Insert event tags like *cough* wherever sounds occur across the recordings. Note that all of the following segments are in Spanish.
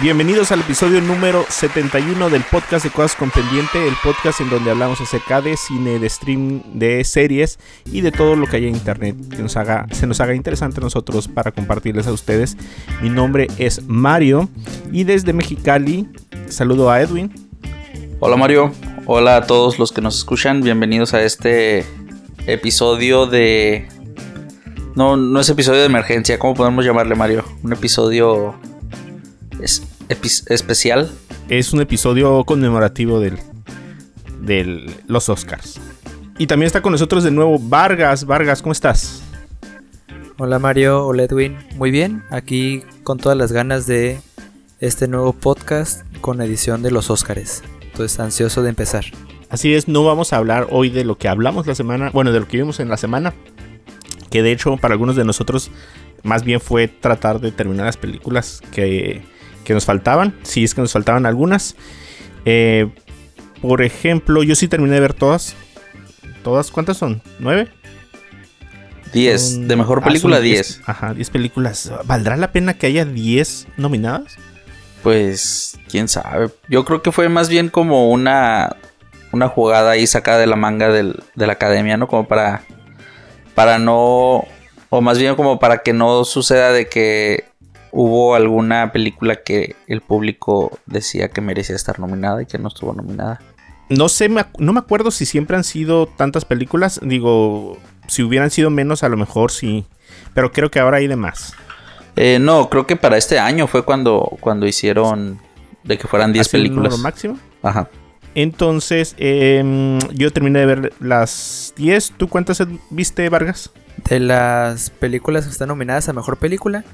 Bienvenidos al episodio número 71 del podcast de Cosas con Pendiente, el podcast en donde hablamos acerca de cine, de stream, de series y de todo lo que hay en internet que nos haga, se nos haga interesante a nosotros para compartirles a ustedes. Mi nombre es Mario y desde Mexicali saludo a Edwin. Hola Mario, hola a todos los que nos escuchan, bienvenidos a este episodio de... No, no es episodio de emergencia, ¿cómo podemos llamarle Mario? Un episodio es, epi- especial. Es un episodio conmemorativo del, del los Oscars. Y también está con nosotros de nuevo Vargas. Vargas, ¿cómo estás? Hola Mario, hola Edwin, muy bien, aquí con todas las ganas de este nuevo podcast con edición de los Óscares. Entonces ansioso de empezar. Así es, no vamos a hablar hoy de lo que hablamos la semana, bueno, de lo que vimos en la semana, que de hecho para algunos de nosotros más bien fue tratar de terminar las películas que, que nos faltaban, si es que nos faltaban algunas. Eh, por ejemplo, yo sí terminé de ver todas. ¿Todas? ¿Cuántas son? ¿Nueve? 10, Son- de mejor ah, película son 10. Ajá, 10 películas. ¿Valdrá la pena que haya 10 nominadas? Pues quién sabe. Yo creo que fue más bien como una, una jugada ahí sacada de la manga del, de la academia, ¿no? Como para, para no, o más bien como para que no suceda de que hubo alguna película que el público decía que merecía estar nominada y que no estuvo nominada. No sé, no me acuerdo si siempre han sido tantas películas. Digo, si hubieran sido menos, a lo mejor sí. Pero creo que ahora hay de más. Eh, no, creo que para este año fue cuando, cuando hicieron de que fueran 10 Así el películas. número máximo. Ajá. Entonces, em, yo terminé de ver las 10. ¿Tú cuántas viste, Vargas? De las películas que están nominadas a mejor película,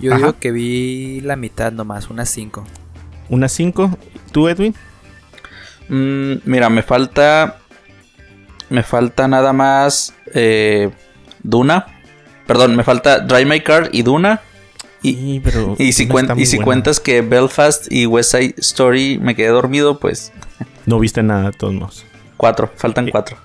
yo Ajá. digo que vi la mitad nomás, unas 5. Unas 5. ¿Tú, Edwin? Mm, mira, me falta. Me falta nada más. eh, Duna. Perdón, me falta Drive My Car y Duna. Y, Sí, pero y si, no cuen- está muy y si buena. cuentas que Belfast y West Side Story me quedé dormido, pues No viste nada, de todos modos. cuatro, faltan Eh, cuatro.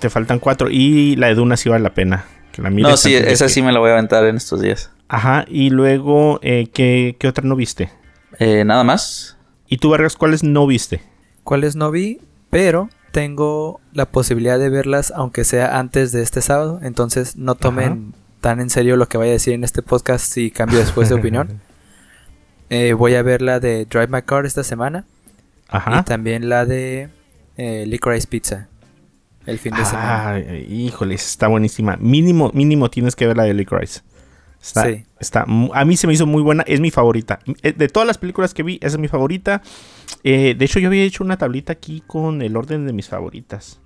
Te faltan 4. Y la de Duna sí vale la pena. Que la No, sí, esa que- sí me la voy a aventar en estos días. Ajá, y luego, eh, ¿qué, qué otra no viste? Eh, nada más. ¿Y tú, Vargas, cuáles no viste? ¿Cuáles no vi? Pero tengo la posibilidad de verlas aunque sea antes de este sábado. Entonces no tomen tan en serio lo que vaya a decir en este podcast si cambio después de opinión. *laughs* Eh, voy a ver la de Drive My Car esta semana. Y Ajá. también la de eh, Licorice Pizza. El fin de semana. Ah, híjole, está buenísima. Mínimo, mínimo tienes que ver la de Licorice. Está, Sí. está a mí se me hizo muy buena, es mi favorita. Eh, De todas las películas que vi, esa es mi favorita. Eh, de hecho, yo había hecho una tablita aquí con el orden de mis favoritas.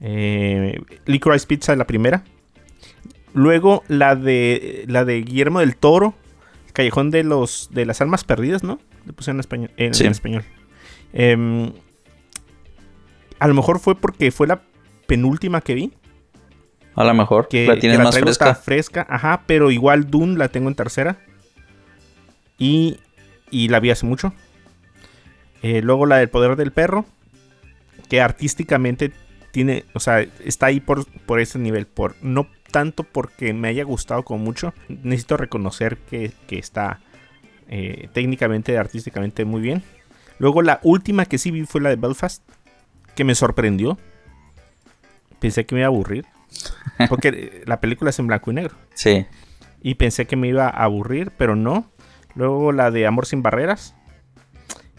Eh, Licorice Pizza, la primera. Luego la de la de Guillermo del Toro, Callejón de los de las almas perdidas, ¿no? Le puse en español. En, Sí. en español. Em, a lo mejor fue porque fue la penúltima que vi. A lo mejor Que la tienes que más fresca. fresca. Ajá, pero igual Dune la tengo en tercera. Y, y la vi hace mucho. Eh, luego la del poder del perro. Que artísticamente tiene. O sea, está ahí por, por ese nivel. Por, no tanto porque me haya gustado como mucho. Necesito reconocer que, que está eh, técnicamente, artísticamente muy bien. Luego la última que sí vi fue la de Belfast. Que me sorprendió. Pensé que me iba a aburrir. *laughs* Porque eh, la película es en blanco y negro. Sí. Y pensé que me iba a aburrir, pero no. Luego la de Amor sin Barreras.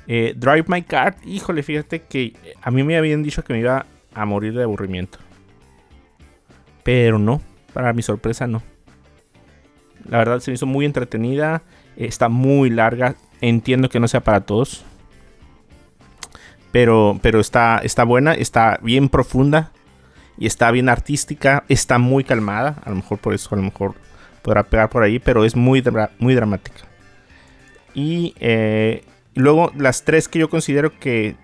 Eh, Drive My Car. Híjole, fíjate que a mí me habían dicho que me iba a morir de aburrimiento. Pero no. Para mi sorpresa, no. La verdad se me hizo muy entretenida. Está muy larga. Entiendo que no sea para todos. Pero, pero está, está buena. Está bien profunda. Y está bien artística. Está muy calmada. A lo mejor por eso, a lo mejor podrá pegar por ahí. Pero es muy, muy dramática. Y eh, luego las tres que yo considero que.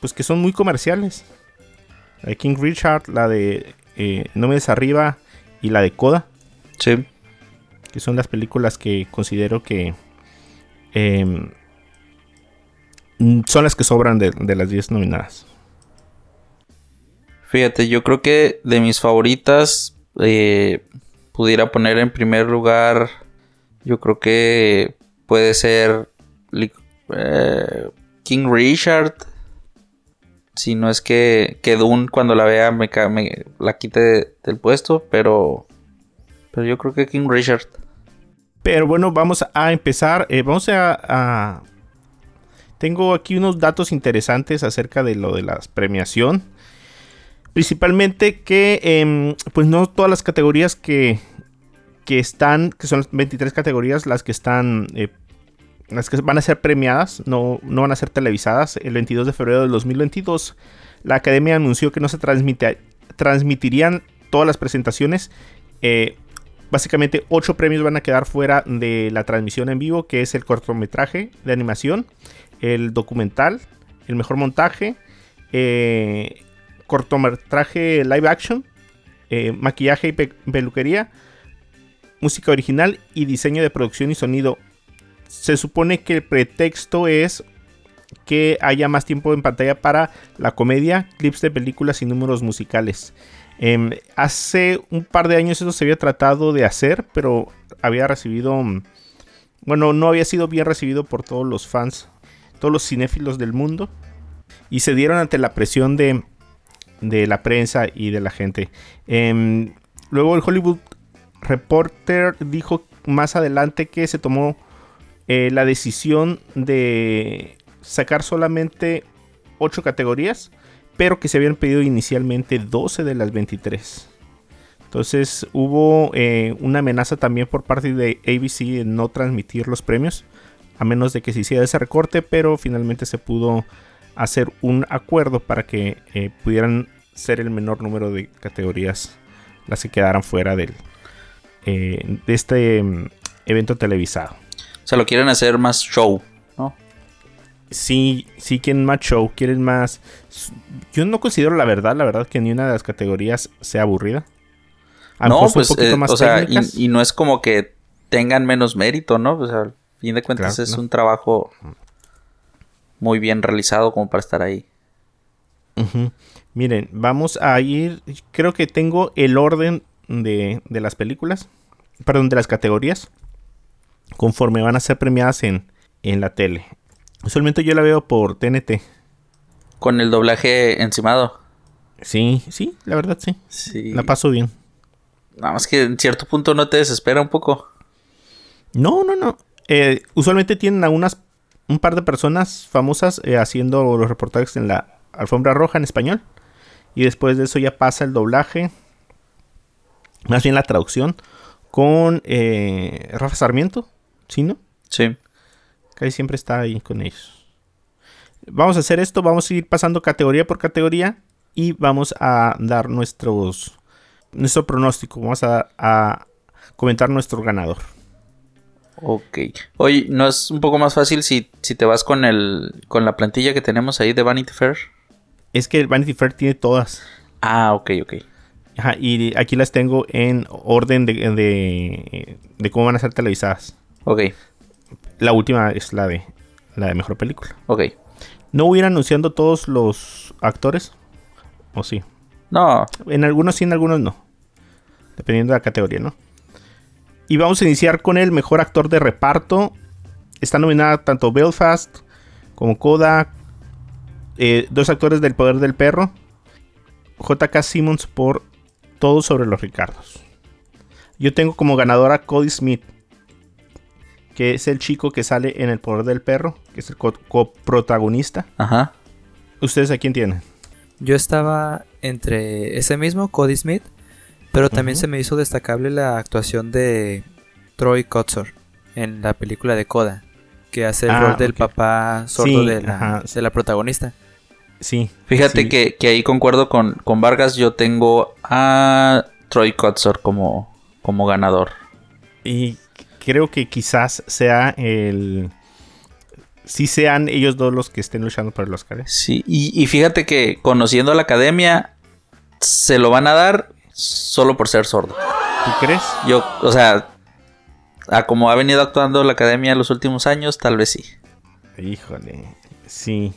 Pues que son muy comerciales. La de King Richard, la de eh, No me des arriba y la de Coda. Sí. Que son las películas que considero que. em, son las que sobran de, de las 10 nominadas. Fíjate, yo creo que de mis favoritas eh, pudiera poner en primer lugar, yo creo que puede ser eh, King Richard. Si no es que, que Dune cuando la vea me, la quite de- del puesto, pero, pero yo creo que King Richard. Pero bueno, vamos a empezar. eh, vamos a, a- Tengo aquí unos datos interesantes acerca de lo de la premiación. Principalmente que, em, pues no todas las categorías que, que están, que son las 23 categorías, las que están, eh, las que van a ser premiadas, no, no van a ser televisadas. El 22 de febrero del 2022, la academia anunció que no se transmite- transmitirían todas las presentaciones. Eh, Básicamente, ocho premios van a quedar fuera de la transmisión en vivo, que es el cortometraje de animación, el documental, el mejor montaje, eh, cortometraje live action, eh, maquillaje y pe- peluquería, música original y diseño de producción y sonido. Se supone que el pretexto es que haya más tiempo en pantalla para la comedia, clips de películas y números musicales. Em, hace un par de años eso se había tratado de hacer, pero había recibido, mm, bueno, no había sido bien recibido por todos los fans, todos los cinéfilos del mundo, y se dieron ante la presión de, la prensa y de la gente. Em, luego el Hollywood Reporter dijo más adelante que se tomó eh, la decisión de sacar solamente 8 categorías pero que se habían pedido inicialmente 12 de las 23. Entonces hubo eh, una amenaza también por parte de ABC de no transmitir los premios, a menos de que se hiciera ese recorte, pero finalmente se pudo hacer un acuerdo para que eh, pudieran ser el menor número de categorías las que quedaran fuera del, de este mm, evento televisado. O sea, lo quieren hacer más show, ¿no? Sí, sí quieren más show, quieren más... Yo no considero la verdad, la verdad que ni una de las categorías sea aburrida. A no, pues, un poquito eh, más o sea, y, no es como que tengan menos mérito, ¿no? O sea, al fin de cuentas Claro, es no. un trabajo muy bien realizado como para estar ahí. Miren, vamos a ir. Creo que tengo el orden de, de las películas. Perdón, de las categorías. Conforme van a ser premiadas en, en la tele. Usualmente yo la veo por TNT. Con el doblaje encimado. Sí, sí, la verdad sí. Sí. La paso bien. Nada más que en cierto punto no te desespera un poco. No, no, no. Eh, usualmente tienen a unas un par de personas famosas eh, haciendo los reportajes en la alfombra roja en español. Y después de eso ya pasa el doblaje. Más bien la traducción. Con eh, Rafa Sarmiento. ¿Sí, no? Sí. Casi siempre está ahí con ellos. Vamos a hacer esto. Vamos a ir pasando categoría por categoría. Y vamos a dar nuestros. Nuestro pronóstico. Vamos a, a comentar nuestro ganador. Ok. Oye, ¿no es un poco más fácil si, si te vas con el con la plantilla que tenemos ahí de Vanity Fair? Es que el Vanity Fair tiene todas. Ah, ok, ok. Ajá, y aquí las tengo en orden de, de, de cómo van a ser televisadas. Ok, La última es la de la de mejor película. ok. ¿No voy a ir anunciando todos los actores? ¿O sí? No, En algunos sí, en algunos no. Dependiendo de la categoría, ¿no? Y vamos a iniciar con el mejor actor de reparto. Está nominada tanto Belfast como Coda. eh, dos actores del Poder del Perro. J.K. Simmons por Todo sobre los Ricardos. Yo tengo como ganadora Cody Smith. Que es el chico que sale en El Poder del Perro. Que es el co- coprotagonista. ajá. ¿Ustedes a quién tienen? Yo estaba entre ese mismo, Cody Smith, pero también se me hizo destacable la actuación de Troy Kotsur en la película de Coda, que hace el Ah, rol del papá sordo Sí, de, la, ajá. de la protagonista. Sí. Fíjate sí. que, que ahí concuerdo con, con Vargas. Yo tengo a Troy Kotsur como, como ganador. Y creo que quizás sea el. Sí sean ellos dos los que estén luchando por el Oscar. ¿eh? Sí, y, y fíjate que conociendo a la academia, se lo van a dar solo por ser sordo. ¿Tú crees? Yo, o sea, a como ha venido actuando la academia en los últimos años, tal vez sí. Híjole. Sí.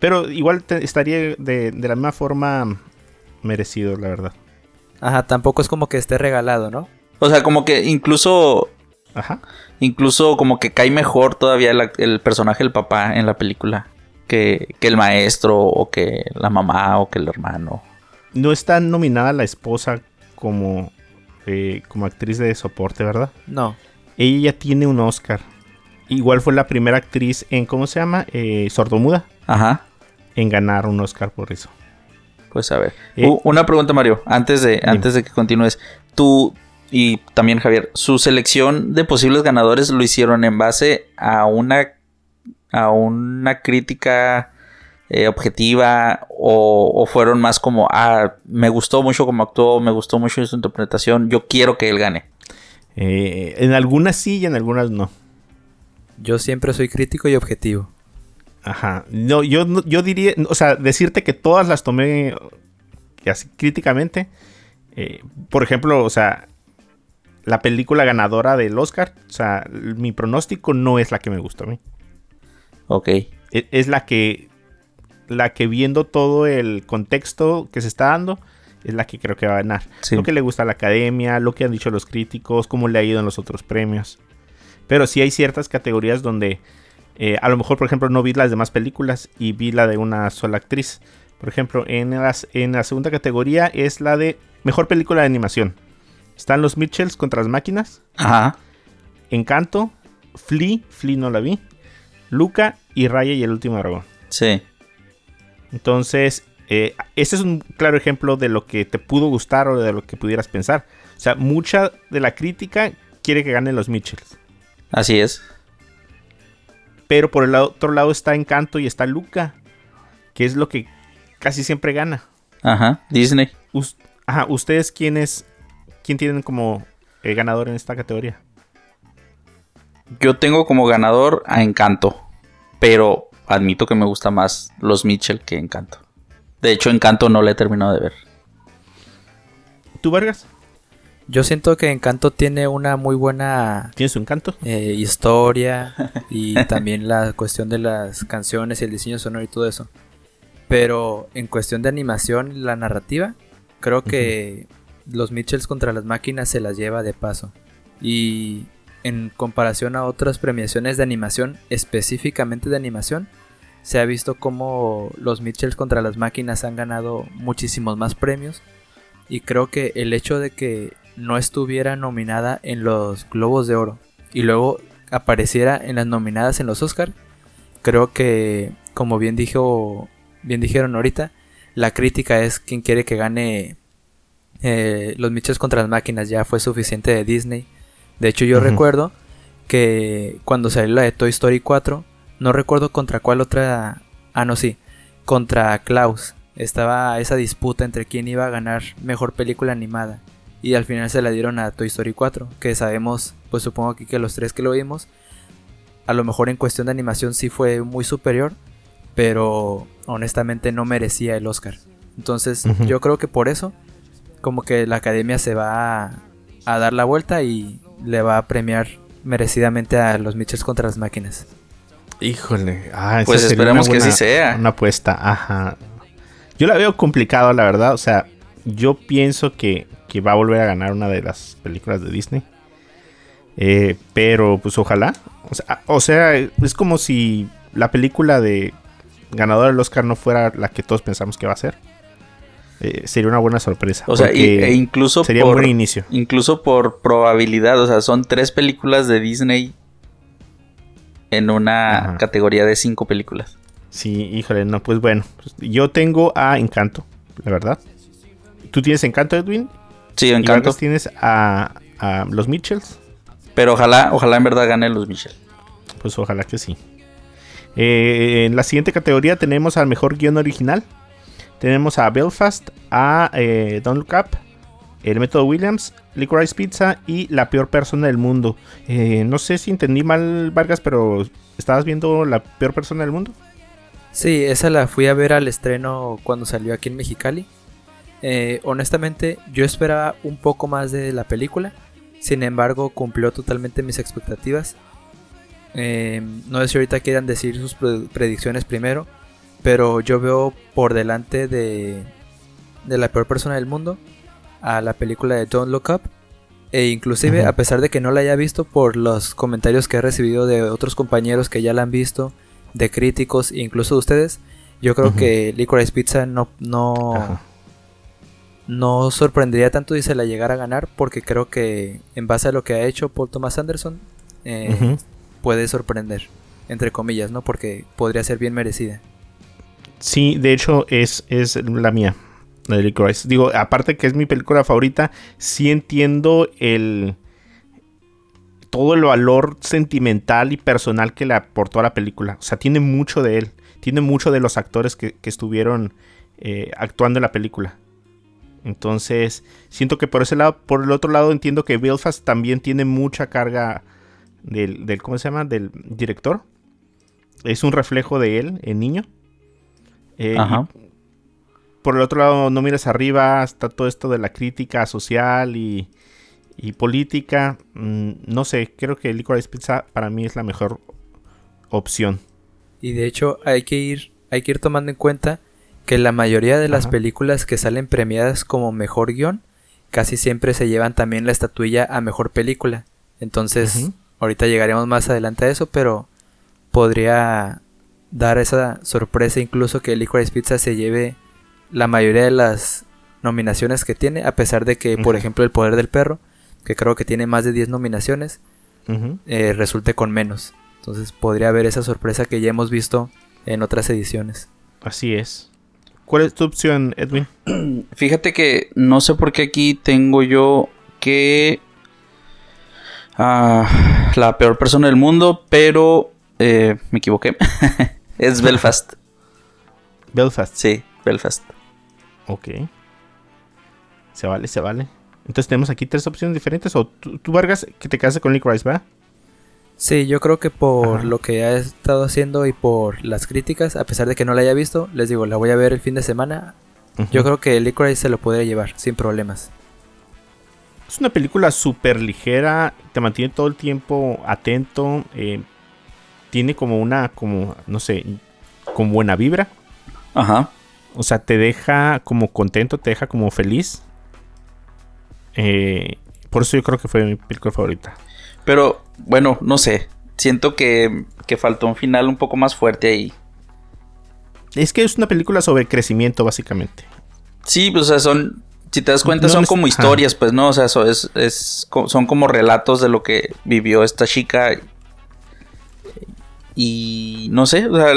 Pero igual te- estaría de, de la misma forma merecido, la verdad. Ajá, tampoco es como que esté regalado, ¿no? O sea, como que incluso Ajá. Incluso como que cae mejor todavía el, el personaje del papá en la película que, que, el maestro o que la mamá o que el hermano. No está nominada la esposa como, eh, como actriz de soporte, ¿verdad? No. Ella ya tiene un Oscar. Igual fue la primera actriz en, ¿cómo se llama? Eh, Sordomuda. Ajá. En ganar un Oscar por eso. Pues a ver. Eh, uh, una pregunta, Mario, antes de, antes de que continúes. ¿Tú, y también Javier, su selección de posibles ganadores lo hicieron en base a una, a una crítica eh, objetiva o, o, fueron más como, ah, me gustó mucho como actuó, me gustó mucho su interpretación, yo quiero que él gane? Eh, en algunas sí y en algunas no. Yo siempre soy crítico y objetivo. Ajá. No, yo, yo diría, o sea, decirte que todas las tomé así críticamente. Eh, por ejemplo, o sea, la película ganadora del Oscar. O sea, mi pronóstico no es la que me gustó a mí. Ok. Es, es, la que. La que viendo todo el contexto que se está dando. Es la que creo que va a ganar. Sí. Lo que le gusta a la academia, lo que han dicho los críticos, cómo le ha ido en los otros premios. Pero sí hay ciertas categorías donde. Eh, a lo mejor, por ejemplo, no vi las demás películas y vi la de una sola actriz. Por ejemplo, en, las, en la segunda categoría es la de mejor película de animación. Están los Mitchells contra las máquinas. Ajá. Encanto. Flea. Flea no la vi. Luca y Raya y el último dragón. Sí. Entonces, eh, ese es un claro ejemplo de lo que te pudo gustar o de lo que pudieras pensar. O sea, mucha de la crítica quiere que ganen los Mitchells. Así es. Pero por el otro lado está Encanto y está Luca. Que es lo que casi siempre gana. Ajá. Disney. Ajá. ¿Ustedes quiénes ¿Quién tienen como eh, ganador en esta categoría? Yo tengo como ganador a Encanto. Pero admito que me gusta más los Mitchell que Encanto. De hecho, Encanto no le he terminado de ver. ¿Tú, Vargas? Yo siento que Encanto tiene una muy buena... ¿Tiene su encanto? Eh, historia y *laughs* también la cuestión de las canciones y el diseño sonoro y todo eso. Pero en cuestión de animación y la narrativa, creo que... Uh -huh los Mitchells contra las máquinas se las lleva de paso. Y en comparación a otras premiaciones de animación, específicamente de animación, se ha visto como los Mitchells contra las máquinas han ganado muchísimos más premios. Y creo que el hecho de que no estuviera nominada en los Globos de Oro y luego apareciera en las nominadas en los Oscar, creo que, como bien dijo, bien dijeron ahorita, la crítica es quien quiere que gane eh, los Mitchells contra las máquinas ya fue suficiente de Disney. De hecho, yo uh -huh. recuerdo que cuando salió la de Toy Story 4, no recuerdo contra cuál otra. Ah, no, sí, contra Klaus. Estaba esa disputa entre quién iba a ganar mejor película animada. Y al final se la dieron a Toy Story 4, que sabemos, pues supongo aquí que los tres que lo vimos, a lo mejor en cuestión de animación sí fue muy superior, pero honestamente no merecía el Oscar. Entonces, uh -huh. yo creo que por eso como que la academia se va a, a, dar la vuelta y le va a premiar merecidamente a los Mitchells contra las máquinas. Híjole, ah, pues esperemos buena, que sí sea. Una apuesta, ajá. Yo la veo complicado, la verdad. O sea, yo pienso que, que va a volver a ganar una de las películas de Disney. Eh, pero, pues ojalá. O sea, o sea, es como si la película de ganadora del Oscar no fuera la que todos pensamos que va a ser eh, sería una buena sorpresa. O sea, e incluso sería por, un buen inicio. Incluso por probabilidad, o sea, son tres películas de Disney en una Ajá. categoría de cinco películas. Sí, híjole, no, pues bueno, pues yo tengo a Encanto, la verdad. ¿Tú tienes Encanto, Edwin? Sí, Encanto. ¿Y tienes a, a, los Mitchells? Pero ojalá, ojalá en verdad gane los Mitchells. Pues ojalá que sí. Eh, en la siguiente categoría tenemos al mejor guion original. Tenemos a Belfast, a eh, Don't Look Up, El Método Williams, Licorice Pizza y La Peor Persona del Mundo. Eh, no sé si entendí mal, Vargas, pero ¿estabas viendo La Peor Persona del Mundo? Sí, esa la fui a ver al estreno cuando salió aquí en Mexicali. Eh, honestamente, yo esperaba un poco más de la película. Sin embargo, cumplió totalmente mis expectativas. No sé si ahorita quieran decir sus predicciones primero pero yo veo por delante de de la peor persona del mundo a la película de Don't Look Up. E inclusive, a pesar de que no la haya visto por los comentarios que he recibido de otros compañeros que ya la han visto, de críticos incluso de ustedes, yo creo Ujú. que Licorice Pizza no, no, Ajá. no sorprendería tanto si se la llegara a ganar, porque creo que en base a lo que ha hecho Paul Thomas Anderson, eh, puede sorprender, entre comillas, ¿no? Porque podría ser bien merecida. Sí, de hecho es, es la mía, la de Licorice. Digo, aparte que es mi película favorita, sí entiendo el todo el valor sentimental y personal que le aportó a la película. O sea, tiene mucho de él, tiene mucho de los actores que, que estuvieron eh, actuando en la película. Entonces, siento que por ese lado, por el otro lado, entiendo que Belfast también tiene mucha carga del, del ¿cómo se llama? Del director. Es un reflejo de él, el niño. Eh, Ajá. por el otro lado, no mires arriba, está todo esto de la crítica social y, y política. Mm, no sé, creo que Licorice Pizza para mí es la mejor opción. Y de hecho hay que ir, hay que ir tomando en cuenta que la mayoría de las Ajá. películas que salen premiadas como mejor guion casi siempre se llevan también la estatuilla a mejor película. Entonces, ahorita llegaremos más adelante a eso, pero podría dar esa sorpresa incluso que Licorice Pizza se lleve la mayoría de las nominaciones que tiene, a pesar de que, por ejemplo, El Poder del Perro, que creo que tiene más de 10 nominaciones, eh, resulte con menos. Entonces podría haber esa sorpresa que ya hemos visto en otras ediciones. Así es. ¿Cuál es tu opción, Edwin? *clears throat* Fíjate que no sé por qué aquí tengo yo que ah, la peor persona del mundo, pero eh, me equivoqué. *laughs* es Belfast. *laughs* Belfast. Sí, Belfast. Ok. Se vale, se vale. Entonces tenemos aquí tres opciones diferentes. O tú, tú, Vargas, que te cases con Licorice, ¿va? Sí, yo creo que por Ajá. lo que ha estado haciendo y por las críticas, a pesar de que no la haya visto, les digo, la voy a ver el fin de semana. Yo creo que Licorice se lo podría llevar sin problemas. Es una película súper ligera, te mantiene todo el tiempo atento, eh, tiene como una, como, no sé, con buena vibra. Ajá. O sea, te deja como contento, te deja como feliz. Eh, por eso yo creo que fue mi película favorita. Pero bueno, no sé. Siento que, que faltó un final un poco más fuerte ahí. Es que es una película sobre crecimiento, básicamente. Sí, pues o sea, son. Si te das cuenta, No son como ajá. historias, pues, ¿no? O sea, so- es, es son como relatos de lo que vivió esta chica. Y no sé, o sea,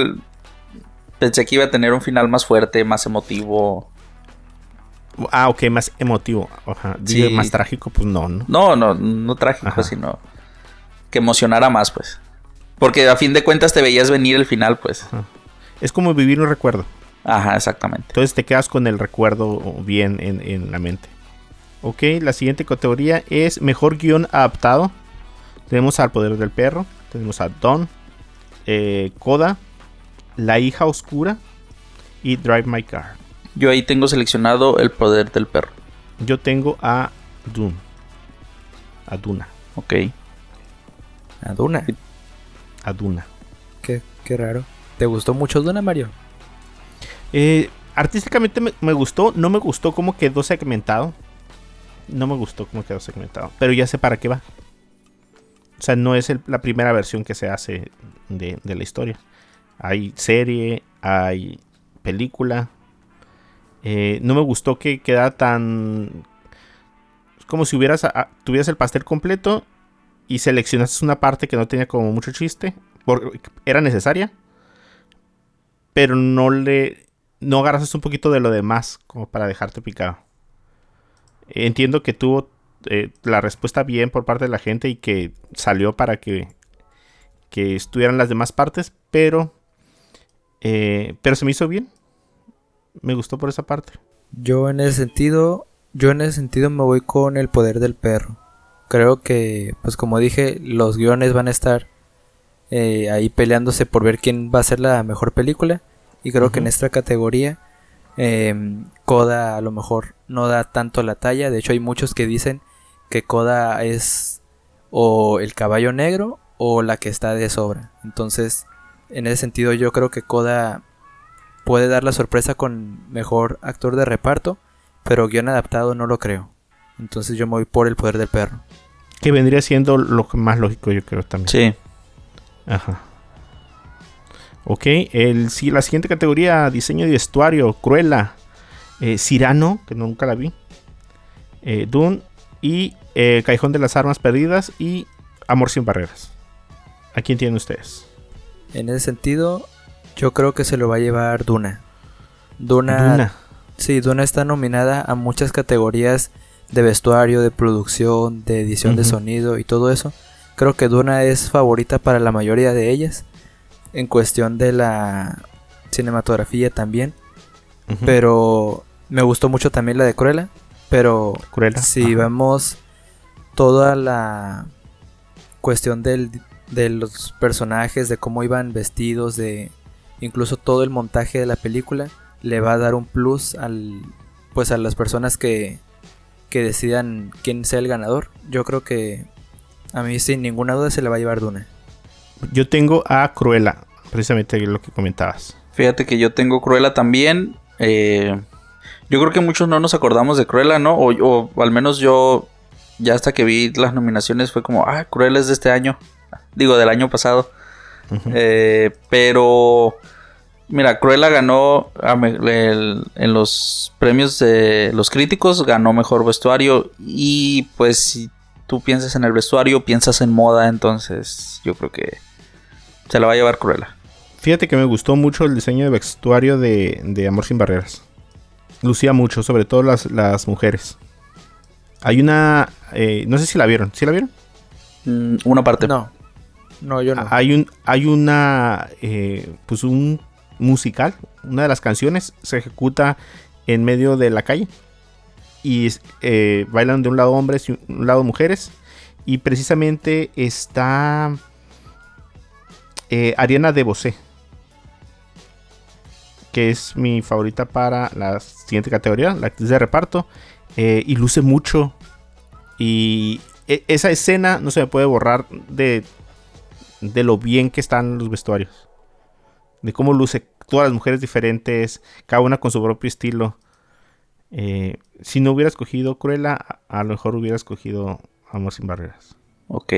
pensé que iba a tener un final más fuerte, más emotivo. Ah, ok, más emotivo. Ajá. Sí. más trágico, pues no, ¿no? No, no, no trágico, Ajá. sino que emocionara más, pues. Porque a fin de cuentas te veías venir el final, pues. Es como vivir un recuerdo. Ajá, exactamente. Entonces te quedas con el recuerdo bien en, en la mente. Ok, la siguiente categoría es mejor guion adaptado. Tenemos al Poder del Perro, tenemos a Don, eh, Coda, La hija oscura y Drive My Car. Yo ahí tengo seleccionado el poder del perro. Yo tengo a Dune. A Duna. Ok. A Duna. A Duna. Qué, qué raro. ¿Te gustó mucho Duna, Mario? Eh, artísticamente me, me gustó, no me gustó cómo quedó segmentado. No me gustó cómo quedó segmentado, pero ya sé para qué va. O sea, no es la primera versión que se hace de, la historia. Hay serie, hay película. Eh, no me gustó que quedara tan... como si hubieras tuvieras el pastel completo y seleccionaste una parte que no tenía como mucho chiste. Porque era necesaria. Pero no le... No agarras un poquito de lo demás como para dejarte picado. Entiendo que tuvo eh, la respuesta bien por parte de la gente y que salió para que, que estuvieran las demás partes, pero, eh, pero se me hizo bien. Me gustó por esa parte. Yo en ese sentido, yo en ese sentido me voy con el poder del perro. Creo que, pues como dije, los guiones van a estar eh, ahí peleándose por ver quién va a ser la mejor película. Y creo que en esta categoría, eh, Coda a lo mejor no da tanto la talla. De hecho, hay muchos que dicen que Coda es o el caballo negro o la que está de sobra. Entonces, en ese sentido, yo creo que Coda puede dar la sorpresa con mejor actor de reparto. pero guion adaptado no lo creo. Entonces yo me voy por el poder del perro. Que vendría siendo lo más lógico, yo creo también. Sí. Ajá. Ok, el, sí, la siguiente categoría, diseño de vestuario, Cruella, eh, Cirano, que nunca la vi, eh, Dune y eh, Callejón de las Armas Perdidas y Amor sin Barreras. ¿A quién tienen ustedes? En ese sentido, yo creo que se lo va a llevar Duna. Duna, Duna. sí, Duna está nominada a muchas categorías de vestuario, de producción, de edición de sonido y todo eso. Creo que Duna es favorita para la mayoría de ellas. En cuestión de la cinematografía también. Pero me gustó mucho también la de Cruella. Pero Cruella. si ajá. vemos toda la cuestión del- de los personajes, de cómo iban vestidos, de incluso todo el montaje de la película, le va a dar un plus al, pues a las personas que, que decidan quién sea el ganador. Yo creo que a mí sin ninguna duda se le va a llevar Duna. Yo tengo a Cruella, precisamente lo que comentabas. Fíjate que yo tengo Cruella también. eh, yo creo que muchos no nos acordamos de Cruella, ¿no? O, o al menos yo, ya hasta que vi las nominaciones, fue como, ah, Cruella es de este año. Digo, del año pasado. Eh, pero, mira, Cruella ganó a me- el- en los premios de los críticos, ganó mejor vestuario. Y pues, si tú piensas en el vestuario, piensas en moda, entonces yo creo que se la va a llevar Cruella. Fíjate que me gustó mucho el diseño de vestuario de, de Amor sin Barreras. Lucía mucho, sobre todo las, las mujeres. Hay una... eh, no sé si la vieron. ¿Sí la vieron? Mm, una parte. No, no, yo no. Hay, un, hay una... eh, pues un musical. Una de las canciones se ejecuta en medio de la calle. Y es- eh, bailan de un lado hombres y un lado mujeres. Y precisamente está... eh, Ariana de Bosé. Que es mi favorita para la siguiente categoría, la actriz de reparto. eh, y luce mucho. Y e- esa escena no se me puede borrar de, de lo bien que están los vestuarios. De cómo luce todas las mujeres diferentes, cada una con su propio estilo. Eh, si no hubiera escogido Cruella, a, a lo mejor hubiera escogido Amor sin Barreras. Ok.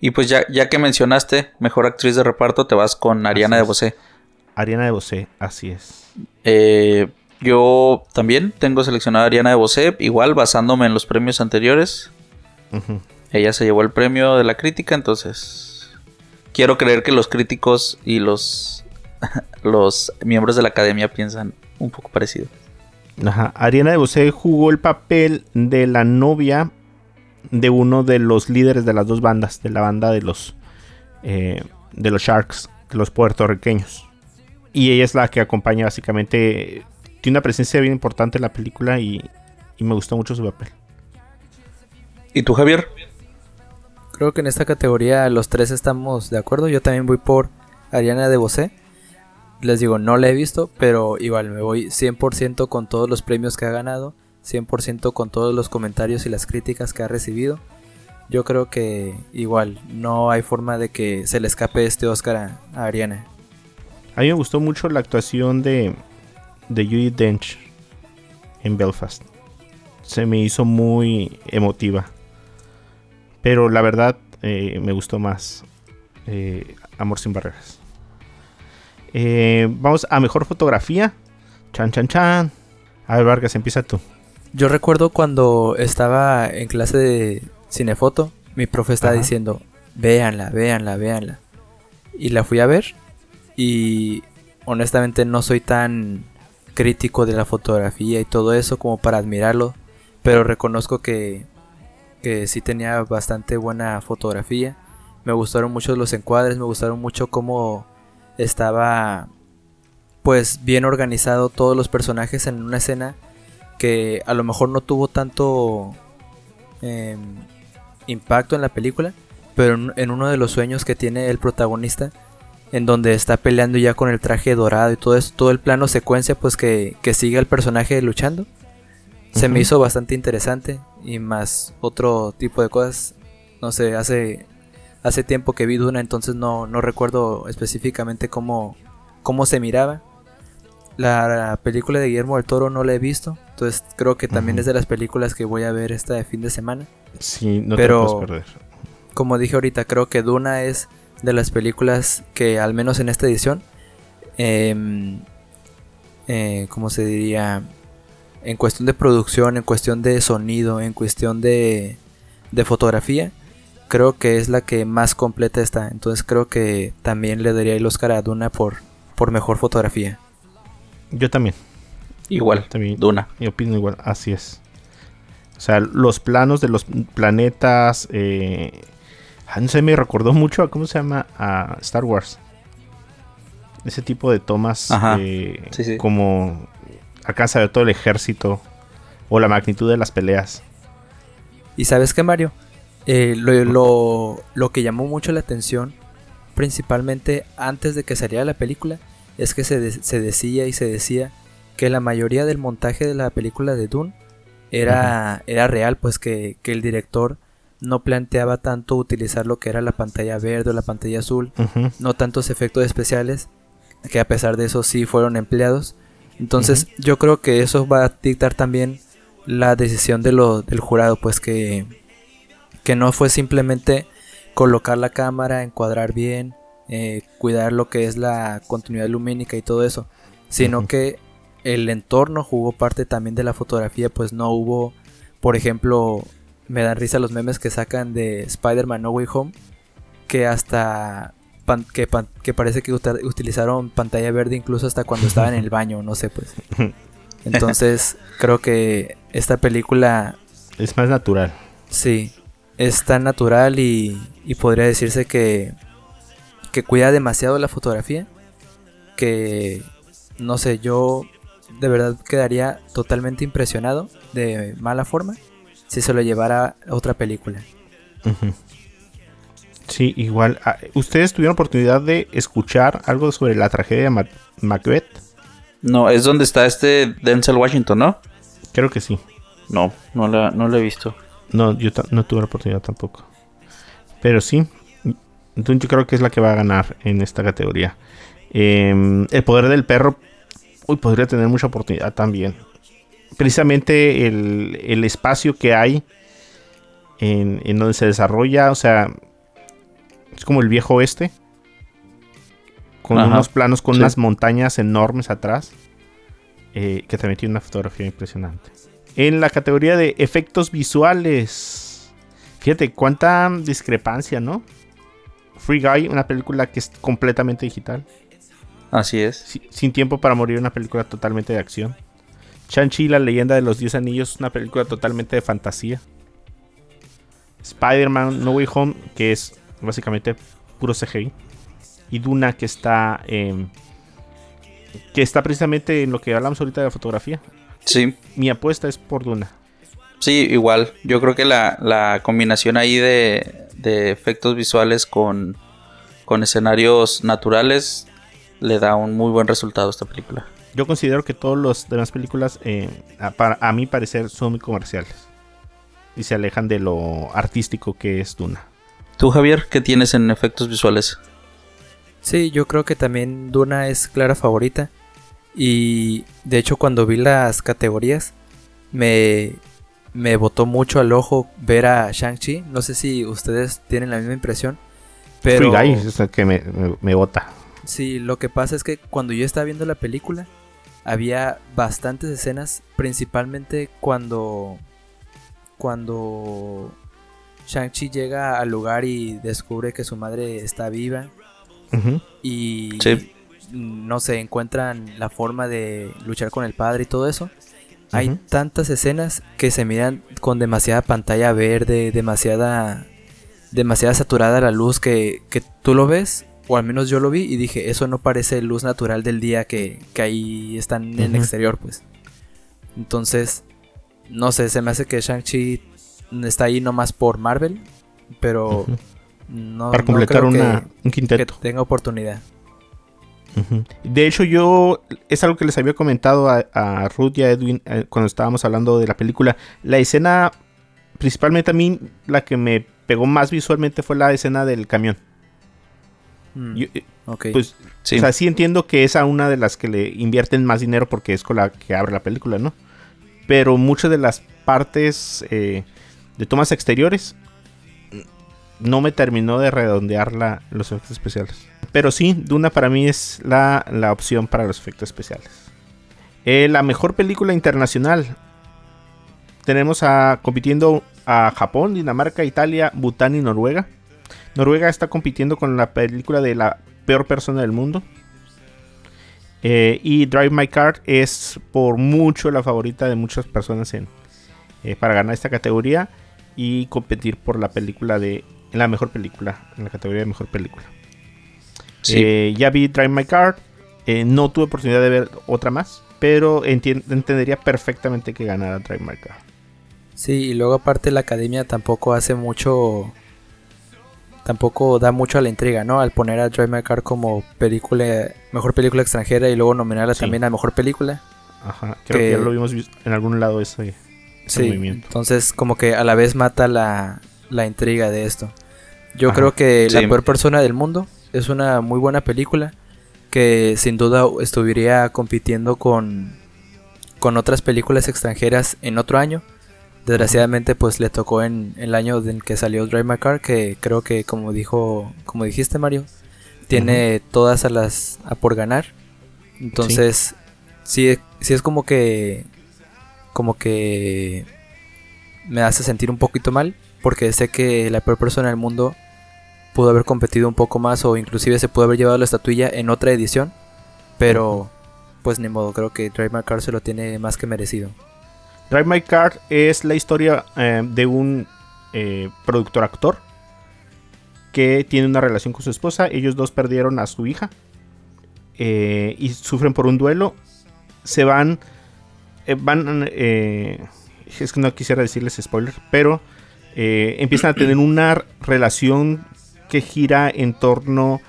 Y pues ya, ya que mencionaste mejor actriz de reparto, te vas con Ariana de. Bosé. Ariana de Bosé, así es. Eh, yo también tengo seleccionada a Ariana de Bosé, igual basándome en los premios anteriores. Ella se llevó el premio de la crítica, entonces quiero creer que los críticos y los, *laughs* los miembros de la academia piensan un poco parecido. Ajá. Ariana de Bosé jugó el papel de la novia de uno de los líderes de las dos bandas, de la banda de los eh, de los Sharks, de los puertorriqueños. Y ella es la que acompaña básicamente, tiene una presencia bien importante en la película y, y me gustó mucho su papel. ¿Y tú, Javier? Creo que en esta categoría los tres estamos de acuerdo. Yo también voy por Ariana de Bosé. Les digo, no la he visto, pero igual me voy 100% con todos los premios que ha ganado, 100% con todos los comentarios y las críticas que ha recibido. Yo creo que igual no hay forma de que se le escape este Oscar a, a Ariana. A mí me gustó mucho la actuación de, de Judy Dench en Belfast. Se me hizo muy emotiva. Pero la verdad eh, me gustó más eh, Amor sin Barreras. Eh, vamos a mejor fotografía. Chan, chan, chan. A ver, Vargas, empieza tú. Yo recuerdo cuando estaba en clase de cinefoto, mi profe estaba Ajá. diciendo, véanla, véanla, véanla. Y la fui a ver y honestamente no soy tan crítico de la fotografía y todo eso como para admirarlo, pero reconozco que, que sí tenía bastante buena fotografía. Me gustaron mucho los encuadres, me gustaron mucho cómo estaba pues bien organizado todos los personajes en una escena que a lo mejor no tuvo tanto em, impacto en la película, pero en uno de los sueños que tiene el protagonista, en donde está peleando ya con el traje dorado y todo eso, todo el plano secuencia, pues que, que sigue al personaje luchando, se me hizo bastante interesante y más otro tipo de cosas, no sé, hace, hace tiempo que vi Duna, entonces no, no recuerdo específicamente cómo, cómo se miraba. La película de Guillermo del Toro no la he visto, Entonces creo que también es de las películas que voy a ver esta de fin de semana. Sí, no Pero- te puedes perder. Como dije ahorita, creo que Duna es de las películas que al menos en esta edición, em, eh, ¿cómo se diría? En cuestión de producción, en cuestión de sonido, en cuestión de, de fotografía, creo que es la que más completa está. Entonces creo que también le daría el Oscar a Duna por, por mejor fotografía. Yo también. Igual, También. Duna. Mi opinión igual, así es. O sea, los planos de los planetas. Eh, no sé, me recordó mucho a cómo se llama a Star Wars. Ese tipo de tomas. Ajá, eh, sí, sí. Como alcanza a ver todo el ejército. O la magnitud de las peleas. Y sabes qué, Mario, Eh, lo, lo- lo que llamó mucho la atención, principalmente antes de que saliera la película, es que se, de- se decía y se decía que la mayoría del montaje de la película de Dune era, era real, pues que, que el director no planteaba tanto utilizar lo que era la pantalla verde o la pantalla azul, no tantos efectos especiales, que a pesar de eso sí fueron empleados. Entonces yo creo que eso va a dictar también la decisión de lo, del jurado, pues que, que no fue simplemente colocar la cámara, encuadrar bien, eh, cuidar lo que es la continuidad lumínica y todo eso, sino que el entorno jugó parte también de la fotografía, pues no hubo, por ejemplo, me dan risa los memes que sacan de Spider-Man No Way Home, que hasta pan- que, pan- que parece que utilizaron pantalla verde incluso hasta cuando estaban en el *laughs* baño, no sé pues. *laughs* Entonces creo que esta película Es más natural. sí es tan natural y, y podría decirse que que cuida demasiado la fotografía que no sé yo de verdad quedaría totalmente impresionado de mala forma si se lo llevara a otra película. Sí, igual. ah, ¿Ustedes tuvieron oportunidad de escuchar algo sobre la tragedia de Ma- Macbeth? No, es donde está este Denzel Washington, ¿no? Creo que sí. No, no la, no la he visto. No, yo no tuve la oportunidad tampoco. Pero sí. Entonces yo creo que es la que va a ganar en esta categoría. Em, el poder del perro. Uy, podría tener mucha oportunidad también. Precisamente el, el espacio que hay en, en donde se desarrolla. O sea, es como el viejo oeste. Con Ajá, unos planos con sí. unas montañas enormes atrás. eh, que también tiene una fotografía impresionante. En la categoría de efectos visuales. Fíjate cuánta discrepancia, ¿no? Free Guy, una película que es completamente digital. Así es. Si- Sin tiempo para morir, una película totalmente de acción. Shang-Chi, la leyenda de los 10 anillos, una película totalmente de fantasía. Spider-Man No Way Home, que es básicamente puro CGI. Y Duna, que está. em, que está precisamente en lo que hablamos ahorita de la fotografía. Sí, Mi apuesta es por Duna. sí, igual. Yo creo que la, la combinación ahí de, de efectos visuales con, con escenarios naturales le da un muy buen resultado a esta película. Yo considero que todas las demás películas, eh, a, para- a mi parecer, son muy comerciales. Y se alejan de lo artístico que es Duna. ¿Tú, Javier, qué tienes en efectos visuales? Sí, yo creo que también Duna es clara favorita. Y de hecho cuando vi las categorías me, me botó mucho al ojo ver a Shang-Chi. No sé si ustedes tienen la misma impresión. Pero Free Guy es el que me, me, me bota. sí, lo que pasa es que cuando yo estaba viendo la película había bastantes escenas, principalmente cuando cuando Shang-Chi llega al lugar y descubre que su madre está viva y Sí. no sé, encuentran la forma de luchar con el padre y todo eso. Hay tantas escenas que se miran con demasiada pantalla verde, demasiada demasiada saturada la luz que, que tú lo ves, o al menos yo lo vi y dije, eso no parece luz natural del día que, que ahí están en el exterior, pues. Entonces, no sé, se me hace que Shang-Chi está ahí nomás por Marvel, pero no, Para no completar creo que- una, un que quinteto. tenga oportunidad. De hecho, yo es algo que les había comentado a, a Ruth y a Edwin eh, cuando estábamos hablando de la película. La escena, principalmente a mí, la que me pegó más visualmente fue la escena del camión. Mm, Yo, eh, pues, Sí. o sea, sí entiendo que es a una de las que le invierten más dinero porque es con la que abre la película, ¿no? pero muchas de las partes eh, de tomas exteriores no me terminó de redondear la- los efectos especiales. Pero sí, Duna para mí es la, la opción para los efectos especiales. Eh, la mejor película internacional. Tenemos a compitiendo a Japón, Dinamarca, Italia, Bután y Noruega. Noruega está compitiendo con la película de la peor persona del mundo. Eh, y Drive My Car es por mucho la favorita de muchas personas en, eh, para ganar esta categoría y competir por la película de la mejor película, en la categoría de mejor película. Sí. Eh, ya vi Drive My Car, eh, no tuve oportunidad de ver otra más, pero entien- entendería perfectamente que ganara Drive My Car. Sí, y luego aparte la academia tampoco hace mucho. Tampoco da mucho a la intriga, ¿no? Al poner a Drive My Car como película, mejor película extranjera y luego nominarla Sí. también a mejor película. Ajá, creo que, Que- ya lo vimos en algún lado ese, ese Sí, movimiento. entonces como que a la vez mata la, la intriga de esto. Yo Ajá. creo que La peor persona del mundo es una muy buena película que sin duda estuviera compitiendo con, con otras películas extranjeras en otro año. Desgraciadamente pues le tocó en, el año en que salió Drive My Car que creo que como dijo como dijiste Mario tiene todas a las a por ganar. Entonces sí, sí es como que como que me hace sentir un poquito mal porque sé que la peor persona del mundo pudo haber competido un poco más o inclusive se pudo haber llevado la estatuilla en otra edición, pero pues ni modo, creo que Drive My Car se lo tiene más que merecido. Drive My Car es la historia eh, de un eh, productor actor que tiene una relación con su esposa. Ellos dos perdieron a su hija eh, y sufren por un duelo. Se van, van, es que no quisiera decirles spoiler, pero empiezan a tener *clears throat* una relación que gira en torno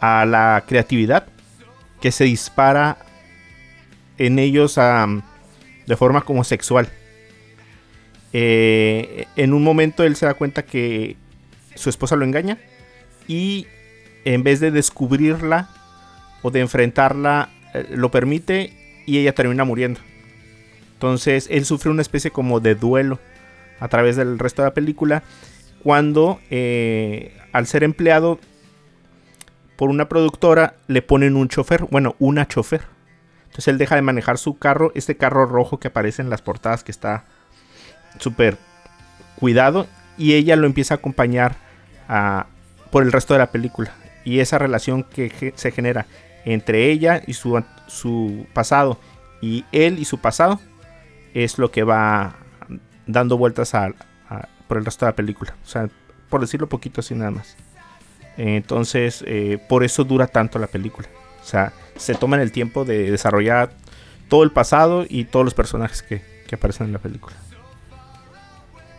a la creatividad que se dispara en ellos a de forma como sexual. Eh, en un momento él se da cuenta que su esposa lo engaña y en vez de descubrirla o de enfrentarla, eh, lo permite y ella termina muriendo. Entonces él sufre una especie como de duelo a través del resto de la película cuando eh, al ser empleado por una productora le ponen un chofer, bueno, una chofer. Entonces él deja de manejar su carro, este carro rojo que aparece en las portadas que está súper cuidado y ella lo empieza a acompañar a- por el resto de la película. Y esa relación que se genera entre ella y su, su pasado y él y su pasado es lo que va dando vueltas a- por el resto de la película. O sea, por decirlo poquito así nada más. Entonces, eh, por eso dura tanto la película. O sea, se toman el tiempo de desarrollar todo el pasado y todos los personajes que, que aparecen en la película.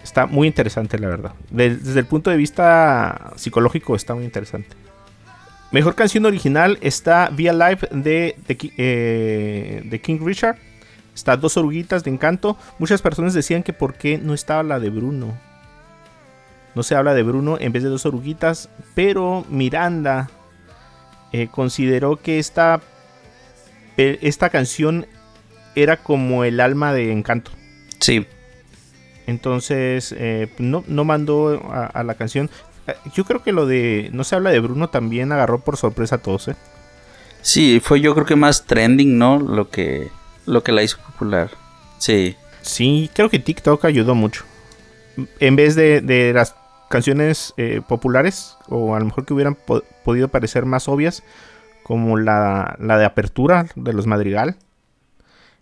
Está muy interesante, la verdad. De- desde el punto de vista psicológico, está muy interesante. Mejor canción original está Via Live de, de, eh, de King Richard. Está Dos Oruguitas de Encanto. Muchas personas decían que por qué no estaba la de Bruno. No se habla de Bruno en vez de Dos Oruguitas. Pero Miranda eh, consideró que esta, esta canción era como el alma de Encanto. Sí, Entonces, eh, no, no mandó a, a la canción. Eh, Yo creo que lo de No se habla de Bruno también agarró por sorpresa a todos, ¿eh? sí, fue yo creo que más trending, ¿no? Lo que, lo que la hizo popular. Sí, Sí, creo que TikTok ayudó mucho. En vez de, de las canciones eh, populares, o a lo mejor que hubieran po- podido parecer más obvias, como la, la de apertura de los Madrigal,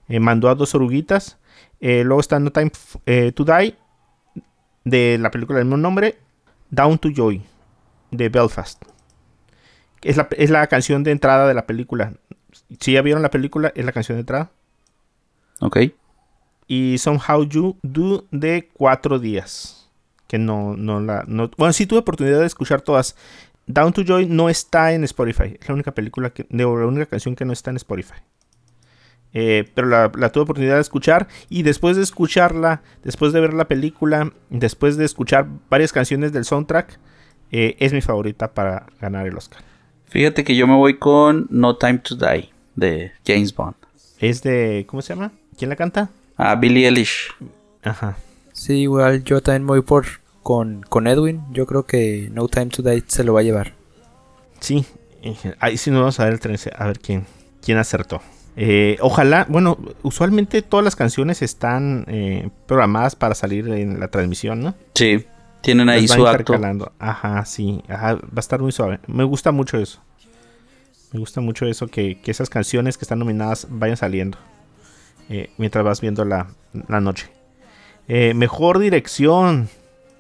eh, mandó a dos oruguitas. Eh, luego está No Time eh, to Die, de la película del mismo nombre, Down to Joy, de Belfast. Es la, es la canción de entrada de la película. Si ya vieron la película, es la canción de entrada ok. y Somehow You Do de cuatro días. Que no, no la. No, bueno, sí tuve oportunidad de escuchar todas. Down to Joy no está en Spotify. Es la única película que. de- la única canción que no está en Spotify. Eh, pero la, la tuve oportunidad de escuchar. Y después de escucharla, después de ver la película, después de escuchar varias canciones del soundtrack, eh, es mi favorita para ganar el Oscar. Fíjate que yo me voy con No Time to Die de James Bond. Es de. ¿Cómo se llama? ¿Quién la canta? A Billie Eilish. Ajá. Sí, igual yo también voy por con, con Edwin. Yo creo que No Time to Die se lo va a llevar. Sí, ahí sí nos vamos a ver el 13, a ver quién, quién acertó. Eh, ojalá, bueno, usualmente todas las canciones están eh, programadas para salir en la transmisión, ¿no? Sí, tienen ahí su acto. Ajá, sí, ajá, va a estar muy suave. Me gusta mucho eso. Me gusta mucho eso, que, que esas canciones que están nominadas vayan saliendo eh, mientras vas viendo la, la noche. Eh, mejor dirección.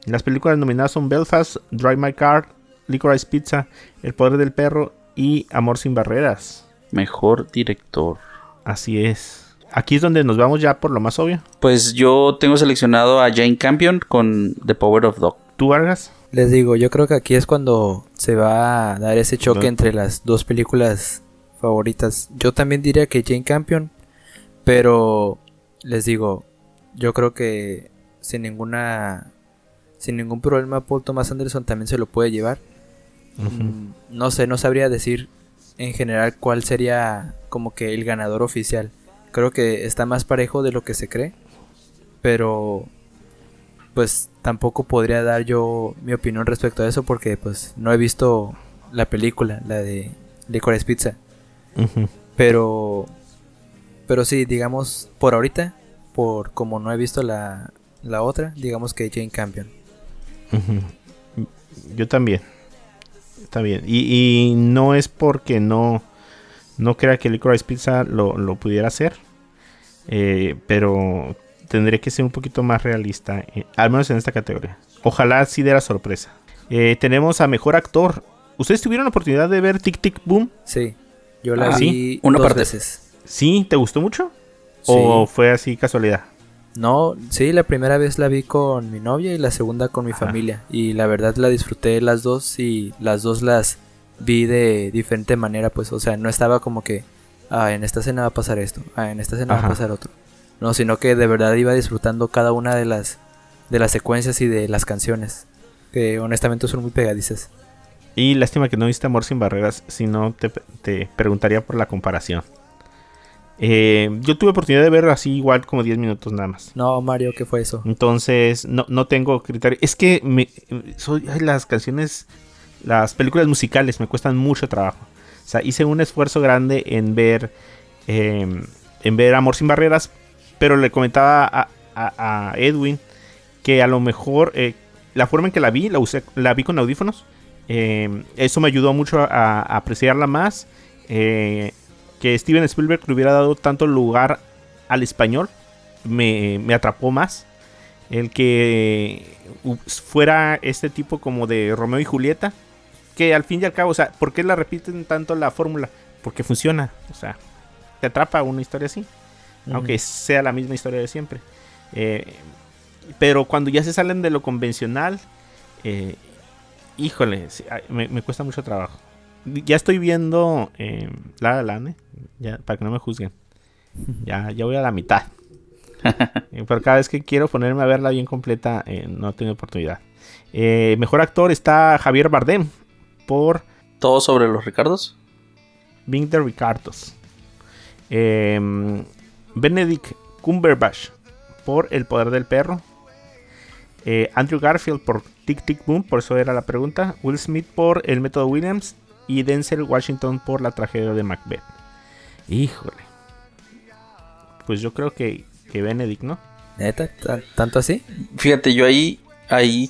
Las películas nominadas son Belfast, Drive My Car, Licorice Pizza, El Poder del Perro y Amor sin Barreras. Mejor director. Así es. Aquí es donde nos vamos ya por lo más obvio. Pues yo tengo seleccionado a Jane Campion con The Power of Dog. ¿Tú, Vargas? Les digo, yo creo que aquí es cuando se va a dar ese choque No. entre las dos películas favoritas. Yo también diría que Jane Campion, pero les digo, yo creo que sin ninguna sin ningún problema Paul Thomas Anderson también se lo puede llevar. Mm, No sé, no sabría decir en general cuál sería como que el ganador oficial. Creo que está más parejo de lo que se cree, pero pues tampoco podría dar yo mi opinión respecto a eso porque pues no he visto la película, la de Licorice Pizza, pero pero sí, digamos por ahorita, por como no he visto la la otra, digamos que Jane Campion. Yo también. Está bien. Y, y no es porque no, no crea que Licorice Pizza lo, lo pudiera hacer. eh, pero tendré que ser un poquito más realista. eh, al menos en esta categoría. Ojalá sí diera sorpresa. Eh, tenemos a Mejor Actor. ¿Ustedes tuvieron la oportunidad de ver Tic Tic Boom? Sí, yo la Ah, vi sí, una dos parte. veces. ¿Sí? ¿Te gustó mucho? Sí. ¿O fue así casualidad? No, sí, la primera vez la vi con mi novia y la segunda con mi Ajá. familia. Y la verdad la disfruté las dos y las dos las vi de diferente manera, pues, o sea, no estaba como que, ah, en esta escena va a pasar esto, ah, en esta escena va a pasar otro. No, sino que de verdad iba disfrutando cada una de las, de las secuencias y de las canciones, que honestamente son muy pegadizas. Y lástima que no viste Amor sin Barreras, si no te, te preguntaría por la comparación. Eh, yo tuve oportunidad de ver así igual como 10 minutos nada más. No, Mario, ¿qué fue eso? Entonces, no, no tengo criterio. Es que me, soy, ay, las canciones, las películas musicales me cuestan mucho trabajo. O sea, hice un esfuerzo grande en ver, eh, en ver Amor sin Barreras, pero le comentaba a, a- a Edwin que a lo mejor eh, la forma en que la vi, la, usé, la vi con audífonos. eh, eso me ayudó mucho a, a apreciarla más. eh, que Steven Spielberg le hubiera dado tanto lugar al español me, me atrapó más. El que uh, fuera este tipo como de Romeo y Julieta. Que al fin y al cabo, o sea, ¿por qué la repiten tanto la fórmula? Porque funciona. O sea, te atrapa una historia así. Aunque sea la misma historia de siempre. Eh, pero cuando ya se salen de lo convencional, eh, híjole, me cuesta mucho trabajo. Ya estoy viendo eh, La La Land, eh, ya, para que no me juzguen. *laughs* Ya, ya voy a la mitad. *laughs* Pero cada vez que quiero ponerme a verla bien completa, eh, no tengo oportunidad. Eh, mejor actor está Javier Bardem por ¿Todo sobre los Ricardos? Bing de Ricardos. Eh, Benedict Cumberbatch por El Poder del Perro. Eh, Andrew Garfield por Tic Tic Boom, por eso era la pregunta. Will Smith por El Método Williams. Y Denzel Washington por La Tragedia de Macbeth. Híjole. Pues yo creo que, que Benedict, ¿no? ¿Neta? ¿Tan- ¿Tanto así? Fíjate, yo ahí, ahí,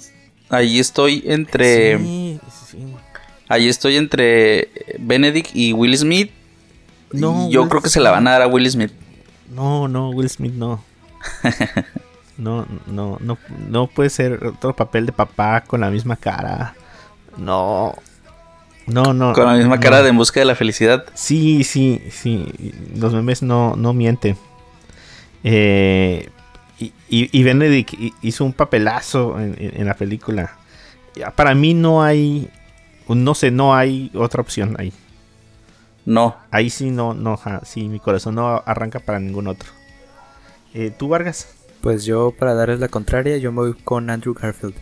ahí estoy entre, Sí, sí. ahí estoy entre Benedict y Will Smith. No, yo Will creo que se la van a dar a Will Smith. No, no, Will Smith no. *laughs* No, no, no, no puede ser otro papel de papá con la misma cara. No. No, no. Con la misma no. cara de En busca de la felicidad. Sí, sí, sí. Los memes no, no mienten. Eh, y, y, y Benedict hi- hizo un papelazo en, en- en la película. Para mí no hay. No sé, no hay otra opción ahí. No, Ahí sí no, no, ja, sí, mi corazón no arranca para ningún otro. Eh, ¿Tú, Vargas? Pues yo, para darles la contraria, yo me voy con Andrew Garfield.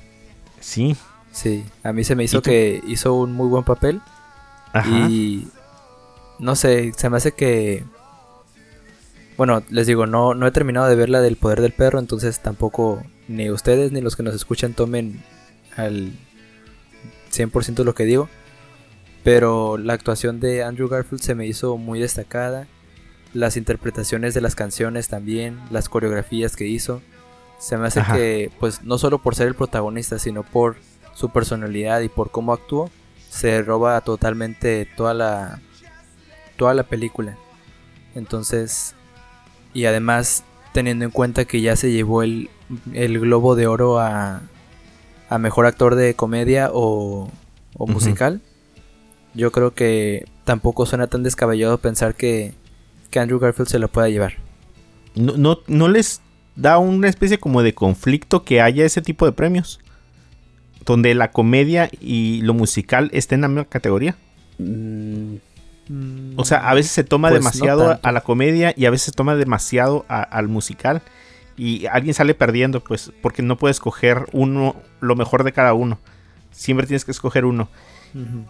Sí. Sí, a mí se me hizo que hizo un muy buen papel. Ajá. Y no sé, se me hace que. Bueno, les digo, no, no he terminado de ver la del poder del perro, entonces tampoco ni ustedes ni los que nos escuchan tomen al 100% lo que digo. Pero la actuación de Andrew Garfield se me hizo muy destacada. Las interpretaciones de las canciones también, las coreografías que hizo. Se me hace Ajá. que, pues, no solo por ser el protagonista, sino por su personalidad y por cómo actuó, se roba totalmente toda la, toda la película. Entonces, y además, teniendo en cuenta que ya se llevó el, el Globo de Oro a, a Mejor Actor de Comedia o, o. Musical, yo creo que tampoco suena tan descabellado pensar que, que Andrew Garfield se lo pueda llevar. No, no, no les da una especie como de conflicto que haya ese tipo de premios. Donde la comedia y lo musical estén en la misma categoría. Mm, O sea, a veces se toma Pues demasiado a- la comedia y a veces se toma demasiado a- al musical. Y alguien sale perdiendo, pues, porque no puedes escoger uno, lo mejor de cada uno. Siempre tienes que escoger uno.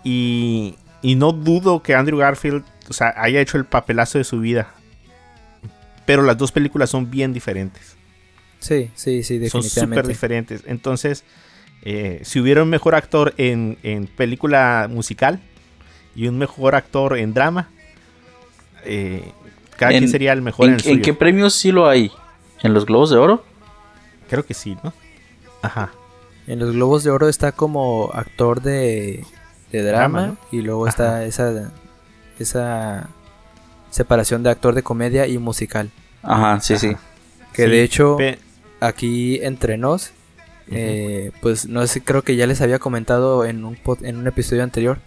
Y, y no dudo que Andrew Garfield, o sea, haya hecho el papelazo de su vida. Pero las dos películas son bien diferentes. Sí, sí, sí, Son súper definitivamente. diferentes. Entonces, eh, si hubiera un mejor actor en, en película musical y un mejor actor en drama, eh, cada En- quien sería el mejor ¿En, en, el en suyo. qué premios sí lo hay? ¿En los Globos de Oro? Creo que sí, ¿no? Ajá. En los Globos de Oro está como actor de, de drama, Drama, ¿no? y luego está esa, esa separación de actor de comedia y musical. Ajá, sí, sí. Que Sí, de hecho, pe- aquí entre nos, eh, pues no sé, creo que ya les había comentado en un, en un episodio anterior.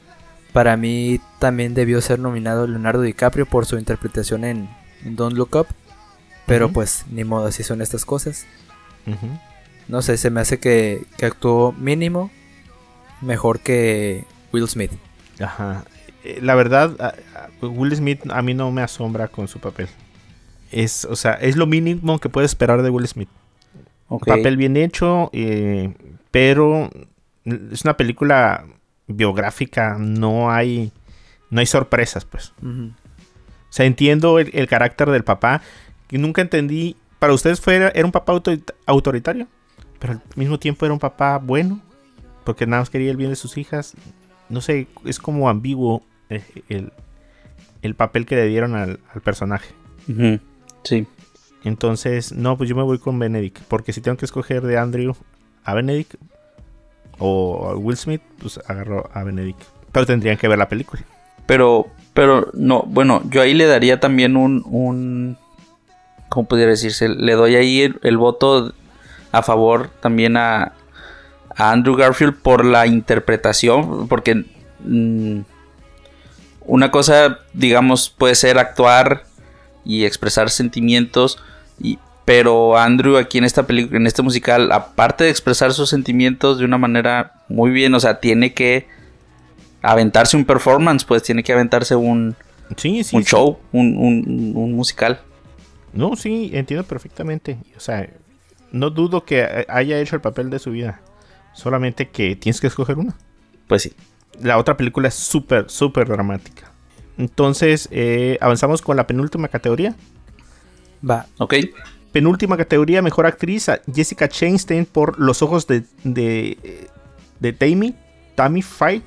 Para mí también debió ser nominado Leonardo DiCaprio por su interpretación en, Don't Look Up. Pero pues ni modo, así son estas cosas. No sé, se me hace que, que actuó mínimo mejor que Will Smith. Ajá. Eh, La verdad, Will Smith a mí no me asombra con su papel. Es, o sea, es lo mínimo que puedes esperar de Will Smith. Papel bien hecho, eh, pero es una película biográfica, no hay, no hay sorpresas, pues. O sea, entiendo el, el carácter del papá, que nunca entendí. Para ustedes fue, era un papá autorita- autoritario, pero al mismo tiempo era un papá bueno, porque nada más quería el bien de sus hijas. No sé, es como ambiguo eh, el, el papel que le dieron al, al personaje. Sí. Entonces, no, pues yo me voy con Benedict, porque si tengo que escoger de Andrew a Benedict o Will Smith, pues agarro a Benedict. Pero tendrían que ver la película. Pero, pero no, bueno, yo ahí le daría también un, un ¿cómo pudiera decirse? Le doy ahí el, voto a favor también a, a Andrew Garfield por la interpretación, porque mm, una cosa, digamos, puede ser actuar y expresar sentimientos, y, pero Andrew aquí en esta película, en este musical, aparte de expresar sus sentimientos de una manera muy bien, o sea, tiene que aventarse un performance, pues tiene que aventarse un, Sí, sí. un sí. show, un, un- un musical. No, sí, entiendo perfectamente. O sea, no dudo que haya hecho el papel de su vida. Solamente que tienes que escoger una. Pues sí. La otra película es súper, súper dramática. Entonces, eh, avanzamos con la penúltima categoría. Va, Ok. Penúltima categoría, mejor actriz, a Jessica Chastain por Los ojos de, de, de Tammy, Tammy Faye,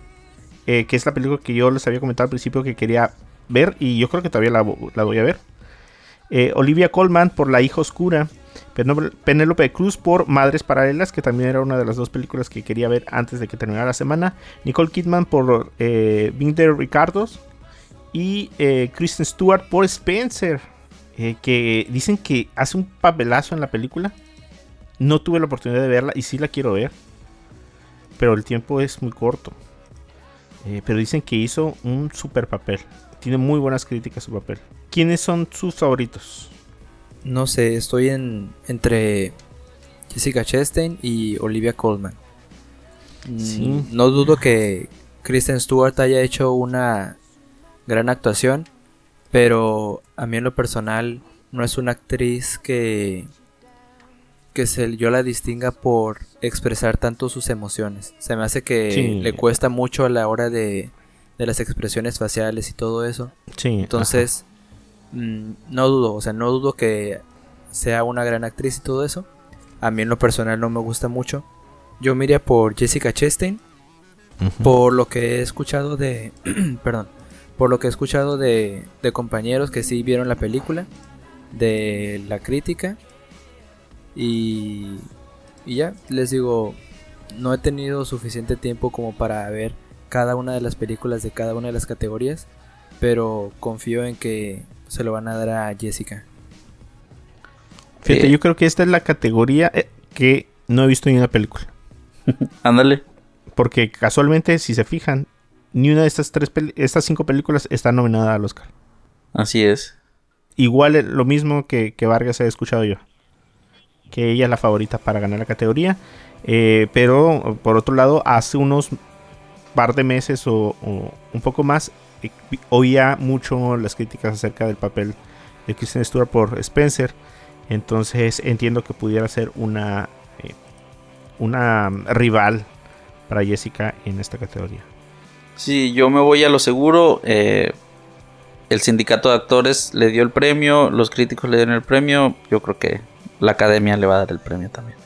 eh, que es la película que yo les había comentado al principio que quería ver y yo creo que todavía la, vo- la voy a ver. Eh, Olivia Colman por La hija oscura, Penélope Cruz por Madres Paralelas, que también era una de las dos películas que quería ver antes de que terminara la semana, Nicole Kidman por eh, Binder Ricardos y eh, Kristen Stewart por Spencer, eh, que dicen que hace un papelazo en la película. No tuve la oportunidad de verla y sí la quiero ver, pero el tiempo es muy corto. Eh, pero dicen que hizo un super papel. Tiene muy buenas críticas su papel. ¿Quiénes son sus favoritos? no sé, estoy en entre Jessica Chastain y Olivia Colman. Mm, Sí. No dudo que Kristen Stewart haya hecho una gran actuación, pero a mí en lo personal no es una actriz que que se, yo la distinga por expresar tanto sus emociones. Se me hace que Sí. le cuesta mucho a la hora de, de las expresiones faciales y todo eso. Sí. Entonces, mm, no dudo, o sea, no dudo que sea una gran actriz y todo eso. A mí en lo personal no me gusta mucho. Yo me iría por Jessica Chastain, por lo que he escuchado de, *clears throat* perdón, por lo que he escuchado de, de compañeros que sí vieron la película, de la crítica y, y ya, les digo, no he tenido suficiente tiempo como para ver cada una de las películas de cada una de las categorías, pero confío en que se lo van a dar a Jessica. Fíjate, Eh. yo creo que esta es la categoría eh, que no he visto ni una película. *laughs* Ándale. Porque casualmente, si se fijan, ni una de estas tres estas cinco películas está nominada al Oscar. Así es. Igual eh, lo mismo que, que Vargas he escuchado yo. Que ella es la favorita para ganar la categoría. Eh, pero por otro lado, hace unos par de meses o, o un poco más, eh, oía mucho las críticas acerca del papel de Kristen Stewart por Spencer. Entonces entiendo que pudiera ser una, eh, una rival para Jessica en esta categoría. Sí, yo me voy a lo seguro. eh, el sindicato de actores le dio el premio, los críticos le dieron el premio. Yo creo que la academia le va a dar el premio también.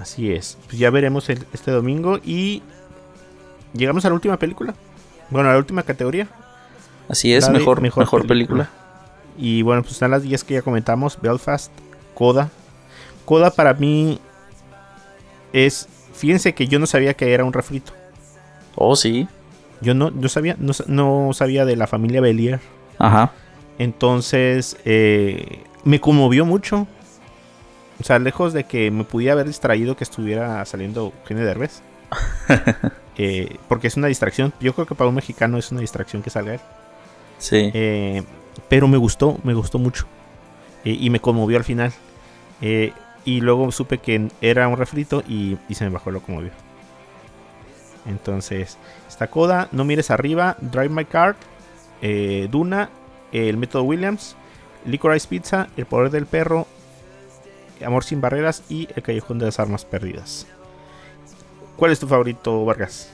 Así es. Pues ya veremos el- este domingo y llegamos a la última película. Bueno, a la última categoría. Así es, mejor, mejor, película. Y bueno, pues están las 10 que ya comentamos. Belfast, Coda. Coda para mí es... Fíjense que yo no sabía que era un refrito. Oh, sí. Yo no, yo sabía, no, no sabía de la familia Belier. Ajá. Entonces, eh, me conmovió mucho. O sea, lejos de que me pudiera haber distraído que estuviera saliendo Eugenio Derbez. *laughs* Eh, porque es una distracción. Yo creo que para un mexicano es una distracción que salga él. Sí. Eh, pero me gustó, me gustó mucho. Eh, y me conmovió al final. Eh, y luego supe que era un refrito y, y se me bajó lo conmovió. Entonces, esta coda, No mires arriba, Drive My Car, eh, Duna, El Método Williams, Licorice Pizza, El Poder del Perro, Amor sin Barreras y El Callejón de las Armas Perdidas. ¿Cuál es tu favorito, Vargas?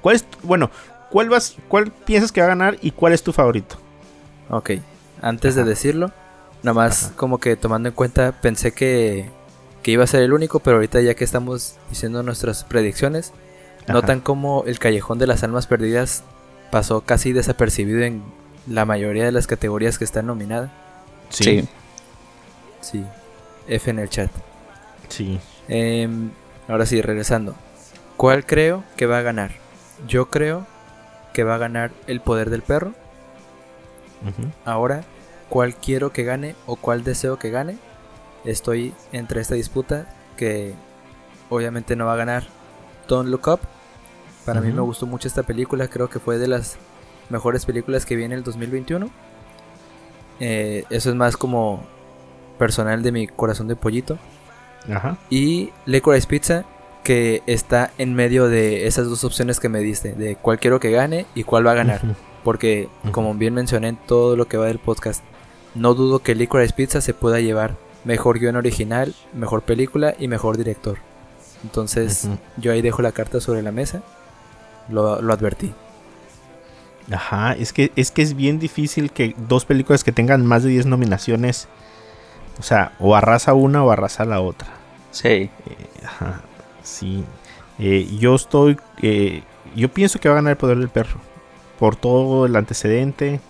¿Cuál es bueno, ¿cuál vas, cuál piensas que va a ganar y cuál es tu favorito? Ok, antes de decirlo, nada más como que tomando en cuenta, pensé que, que iba a ser el único, pero ahorita ya que estamos diciendo nuestras predicciones, Ajá. notan como el Callejón de las Almas Perdidas pasó casi desapercibido en la mayoría de las categorías que están nominadas. Sí. Sí, F en el chat. Sí. Em, ahora sí, regresando. ¿Cuál creo que va a ganar? Yo creo que va a ganar el poder del perro. Ahora, ¿cuál quiero que gane o cuál deseo que gane? Estoy entre esta disputa que obviamente no va a ganar Don't Look Up. Para mí me gustó mucho esta película, creo que fue de las mejores películas que vi en el 2021. Eh, eso es más como personal de mi corazón de pollito. Ajá. Y Licorice Pizza, que está en medio de esas dos opciones que me diste, de cuál quiero que gane y cuál va a ganar. Porque, como bien mencioné en todo lo que va del podcast, no dudo que Licorice Pizza se pueda llevar mejor guion original, mejor película y mejor director. Entonces, yo ahí dejo la carta sobre la mesa. Lo, lo advertí. Ajá, es que, es que es bien difícil que dos películas que tengan más de 10 nominaciones, o sea, o arrasa una o arrasa la otra. Sí. Eh, ajá, sí. Eh, yo estoy, eh, yo pienso que va a ganar el poder del perro, por todo el antecedente,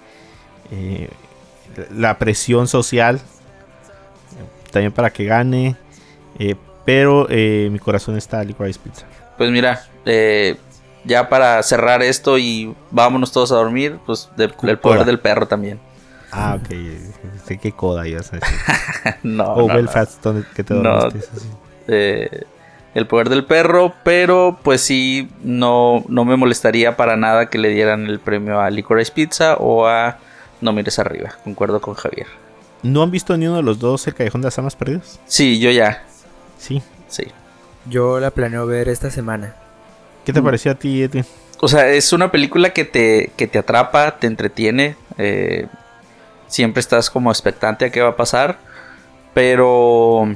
eh, la presión social, también para que gane, eh, pero eh, mi corazón está Licorice Pizza. Pues mira, eh, ya para cerrar esto y vámonos todos a dormir, pues de- el poder del perro también. Ah, ok, sé qué coda ibas a decir. no, o no, Belfast, donde que te No. dormiste. sí. eh, el poder del perro, pero pues sí, no, no me molestaría para nada que le dieran el premio a Licorice Pizza o a No mires arriba, concuerdo con Javier. ¿No han visto ni uno de los dos el Callejón de las Almas Perdidas? Sí, yo ya, Sí. sí. Yo la planeo ver esta semana. ¿Qué te Mm. pareció a ti, Edwin? O sea, es una película que te, que te atrapa, te entretiene. eh, siempre estás como expectante a qué va a pasar. Pero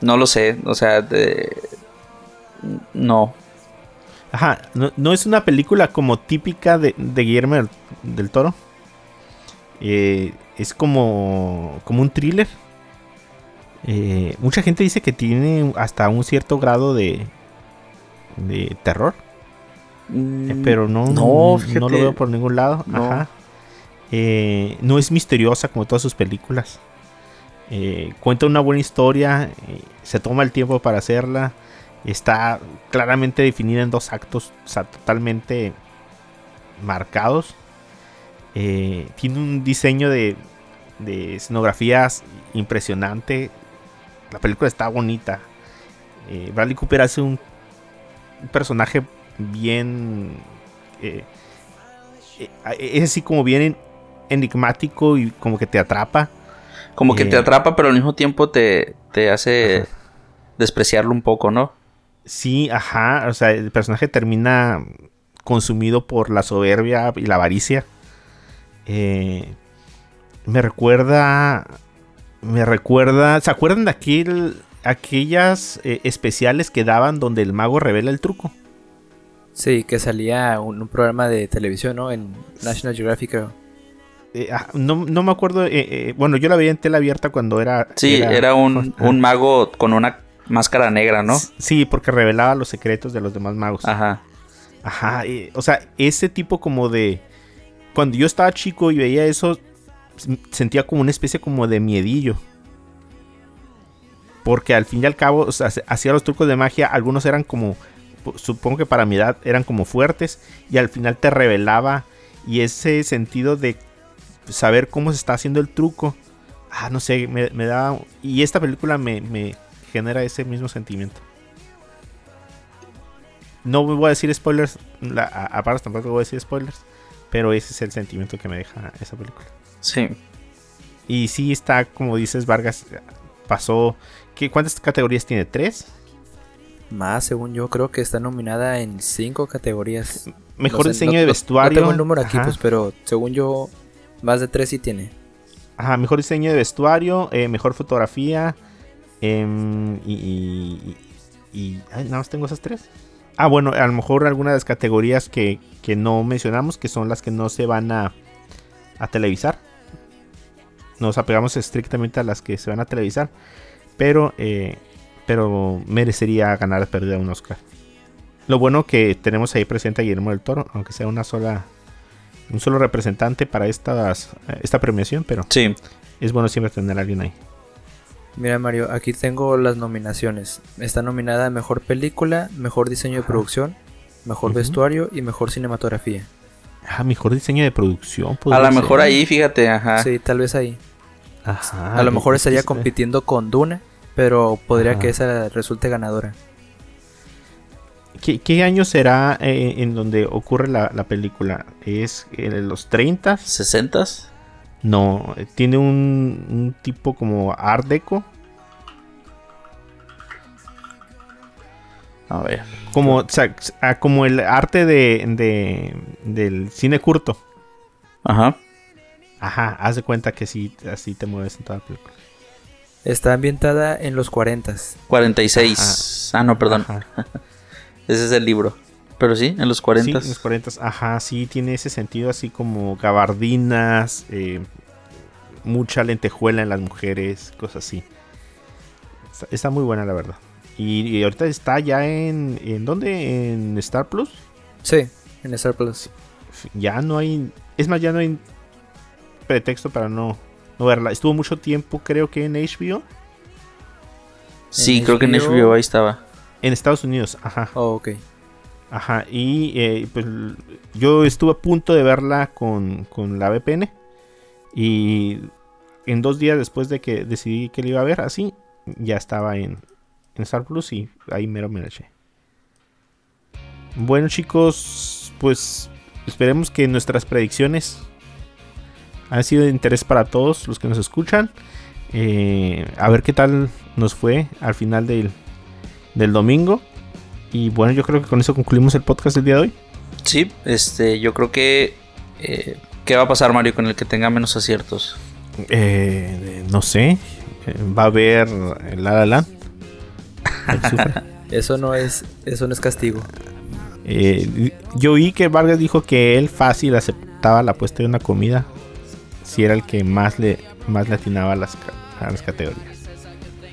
no lo sé. O sea, de- no. Ajá, no, no es una película como típica de, de Guillermo del, del Toro. Eh, es como, como un thriller. Eh, mucha gente dice que tiene hasta un cierto grado de, de terror. Eh, pero no, no, no, fíjate. lo veo por ningún lado. No. Ajá. Eh, no es misteriosa como todas sus películas. Eh, cuenta una buena historia. eh, se toma el tiempo para hacerla. Está claramente definida en dos actos. O sea, totalmente marcados. Eh, tiene un diseño de, de escenografías impresionante. La película está bonita. Bradley Cooper hace un, un personaje bien. eh, eh, es así como bien en- enigmático y como que te atrapa. Como que te Eh, atrapa, pero al mismo tiempo te, te hace despreciarlo un poco, ¿no? Sí, ajá. O sea, el personaje termina consumido por la soberbia y la avaricia. Eh, me recuerda. Me recuerda. ¿Se acuerdan de aquel, aquellas eh, especiales que daban donde el mago revela el truco? Sí, que salía un, un programa de televisión, ¿no? En National Geographic, creo. Eh, ah, no, no me acuerdo. eh, eh, bueno, yo la veía en tela abierta cuando era. Sí, era, un, un mago con una máscara negra, ¿no? Sí, porque revelaba los secretos de los demás magos. Ajá. Ajá, eh, o sea, ese tipo como de... Cuando yo estaba chico y veía eso, sentía como una especie como de miedillo. Porque al fin y al cabo, o sea, se- hacía los trucos de magia, algunos eran como, supongo que para mi edad eran como fuertes, y al final te revelaba, y ese sentido de saber cómo se está haciendo el truco, ah, no sé, me, me da... Y esta película me, me genera ese mismo sentimiento. No voy a decir spoilers, la, a, a Paras tampoco voy a decir spoilers, pero ese es el sentimiento que me deja esa película. Sí. Y sí está, como dices, Vargas, pasó... ¿qué, ¿Cuántas categorías tiene? ¿Tres? Más, según yo, creo que está nominada en cinco categorías. Mejor No sé, diseño no- de vestuario. No tengo el número aquí, ajá. pues, pero según yo, más de tres sí tiene. Ajá, mejor diseño de vestuario, eh, mejor fotografía. em, y, y- y- y- ay, nada más tengo esas tres. Ah, bueno, a lo mejor algunas de las categorías que, que no mencionamos, que son las que no se van a, a televisar. Nos apegamos estrictamente a las que se van a televisar. Pero, eh, pero merecería ganar perdida un Oscar. Lo bueno que tenemos ahí presente a Guillermo del Toro, aunque sea una sola, un solo representante para estas, esta premiación, pero Sí. es bueno siempre tener a alguien ahí. Mira, Mario, aquí tengo las nominaciones. Está nominada a Mejor Película, Mejor Diseño de. Producción, Mejor. Vestuario y Mejor Cinematografía. Ah, mejor diseño de producción. A lo mejor ahí, fíjate, ajá. Sí, tal vez ahí. Ajá, a lo mejor estaría compitiendo con Duna, pero podría Ajá. que esa resulte ganadora. ¿Qué, qué año será eh, en donde ocurre la, la película? ¿Es en los 30? ¿60s? No, tiene un, un tipo como art deco. A ver. Como, o sea, como el arte de, de- del cine curto. Ajá. Ajá, haz de cuenta que sí, así te mueves en toda la película. Está ambientada en los 40 46. Ah, no, perdón. Ajá. *laughs* Ese es el libro. Pero sí, en los 40. Sí, en los 40. Ajá, sí, tiene ese sentido así como gabardinas, eh, mucha lentejuela en las mujeres, cosas así. Está, está muy buena, la verdad. Y, y ahorita está ya en. ¿En dónde? ¿En Star Plus? Sí, en Star Plus. Ya no hay. Es más, ya no hay pretexto para no, no verla. Estuvo mucho tiempo, creo que en HBO. Sí, En creo que en HBO. Ahí estaba. En Estados Unidos, ajá. Oh, ok. Ajá, y eh, pues yo estuve a punto de verla con, con la VPN. Y en dos días después de que decidí que la iba a ver, así, ya estaba en, en Star Plus y ahí mero me la eché. Bueno chicos, pues esperemos que nuestras predicciones han sido de interés para todos los que nos escuchan. Eh, a ver qué tal nos fue al final del, del domingo. Y bueno, yo creo que con eso concluimos el podcast del día de hoy. Sí, este, yo creo que. eh, ¿Qué va a pasar, Mario, con el que tenga menos aciertos? Eh, no sé. eh, Va a haber La La Land. *laughs* Eso no es, eso no es castigo. Eh, yo oí que Vargas dijo que él fácil aceptaba la apuesta de una comida si era el que más le, más le atinaba a las, a las categorías.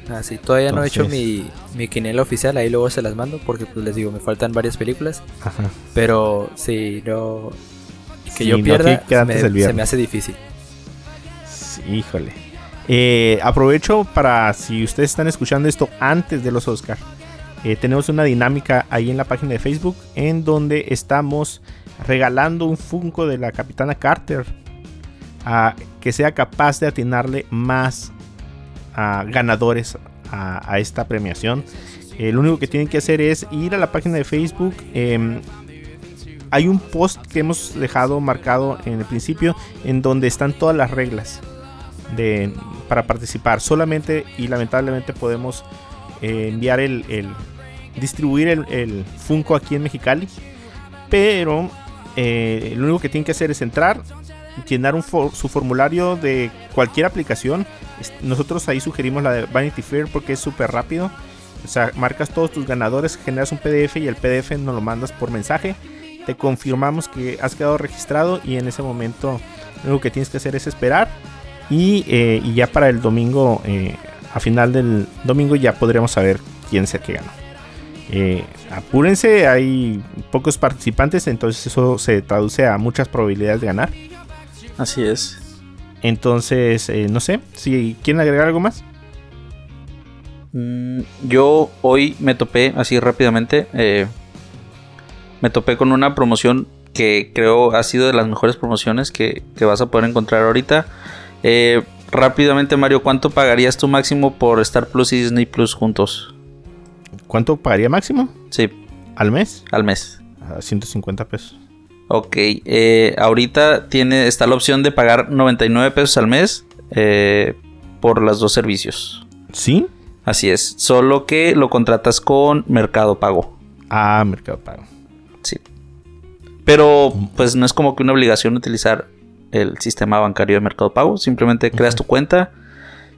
Ah, sí, todavía no he hecho mi, mi quiniela oficial, ahí luego se las mando porque pues les digo, me faltan varias películas, Ajá. pero si no que yo pierda me- se me hace difícil. Sí, híjole. Eh, aprovecho para si ustedes están escuchando esto antes de los Oscar. eh, tenemos una dinámica ahí en la página de Facebook en donde estamos regalando un Funko de la Capitana Carter que sea capaz de atinarle más ganadores a, esta premiación. Eh, lo único que tienen que hacer es ir a la página de Facebook. em, hay un post que hemos dejado marcado en el principio en donde están todas las reglas de, para participar. Solamente y lamentablemente podemos eh, enviar el, el- distribuir el, el Funko aquí en Mexicali. Pero eh, lo único que tienen que hacer es entrar, llenar su formulario de cualquier aplicación. Nosotros ahí sugerimos la de Vanity Fair porque es súper rápido. O sea, marcas todos tus ganadores, generas un PDF y el PDF nos lo mandas por mensaje. Te confirmamos que has quedado registrado y en ese momento lo que tienes que hacer es esperar. Y, eh, ya para el domingo, eh, a final del domingo ya podremos saber quién es el que ganó. Eh, apúrense, hay pocos participantes, entonces eso se traduce a muchas probabilidades de ganar. Así es. Entonces, eh, no sé, si quieren agregar algo más. Mm, Yo hoy me topé así rápidamente. eh, me topé con una promoción que creo ha sido de las mejores promociones que, que vas a poder encontrar ahorita. Eh, rápidamente, Mario, ¿cuánto pagarías tú máximo por Star Plus y Disney Plus juntos? ¿Cuánto pagaría máximo Sí, al mes? al mes. A 150 pesos. Ok, eh, ahorita tiene, está la opción de pagar 99 pesos al mes eh, por los dos servicios. ¿Sí? Así es, solo que lo contratas con Mercado Pago. Ah, Mercado Pago. Sí. Pero pues no es como que una obligación utilizar el sistema bancario de Mercado Pago. Simplemente creas tu cuenta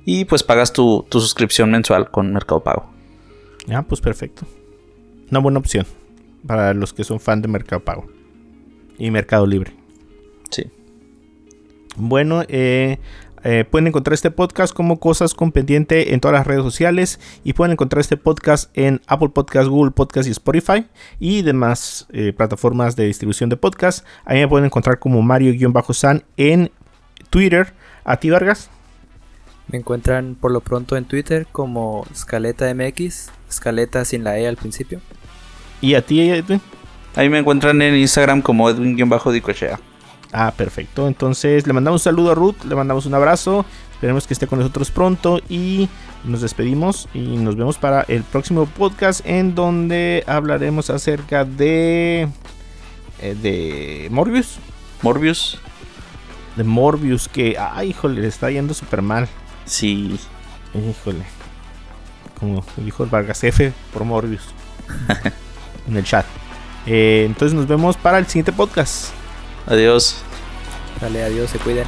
y pues pagas tu, tu suscripción mensual con Mercado Pago. Ah, pues perfecto. Una buena opción para los que son fan de Mercado Pago y Mercado Libre. Sí. Bueno, eh, eh, pueden encontrar este podcast como Cosas con Pendiente en todas las redes sociales y pueden encontrar este podcast en Apple Podcast, Google Podcast y Spotify y demás eh, plataformas de distribución de podcast. Ahí me pueden encontrar como Mario-San en Twitter. A ti, Vargas. Me encuentran por lo pronto en Twitter como Scaleta MX, Scaleta sin la E al principio. Y a ti, Edwin. Ahí me encuentran en Instagram como Edwin-Dicochea. Ah, perfecto. Entonces le mandamos un saludo a Ruth, le mandamos un abrazo. Esperemos que esté con nosotros pronto y nos despedimos y nos vemos para el próximo podcast en donde hablaremos acerca de eh, de Morbius, Morbius. de Morbius que, ay, híjole, le está yendo súper mal. Sí. Híjole. Como dijo el Vargas F por Morbius *laughs* en el chat. Eh, entonces nos vemos para el siguiente podcast. Adiós. Dale, adiós, se cuiden.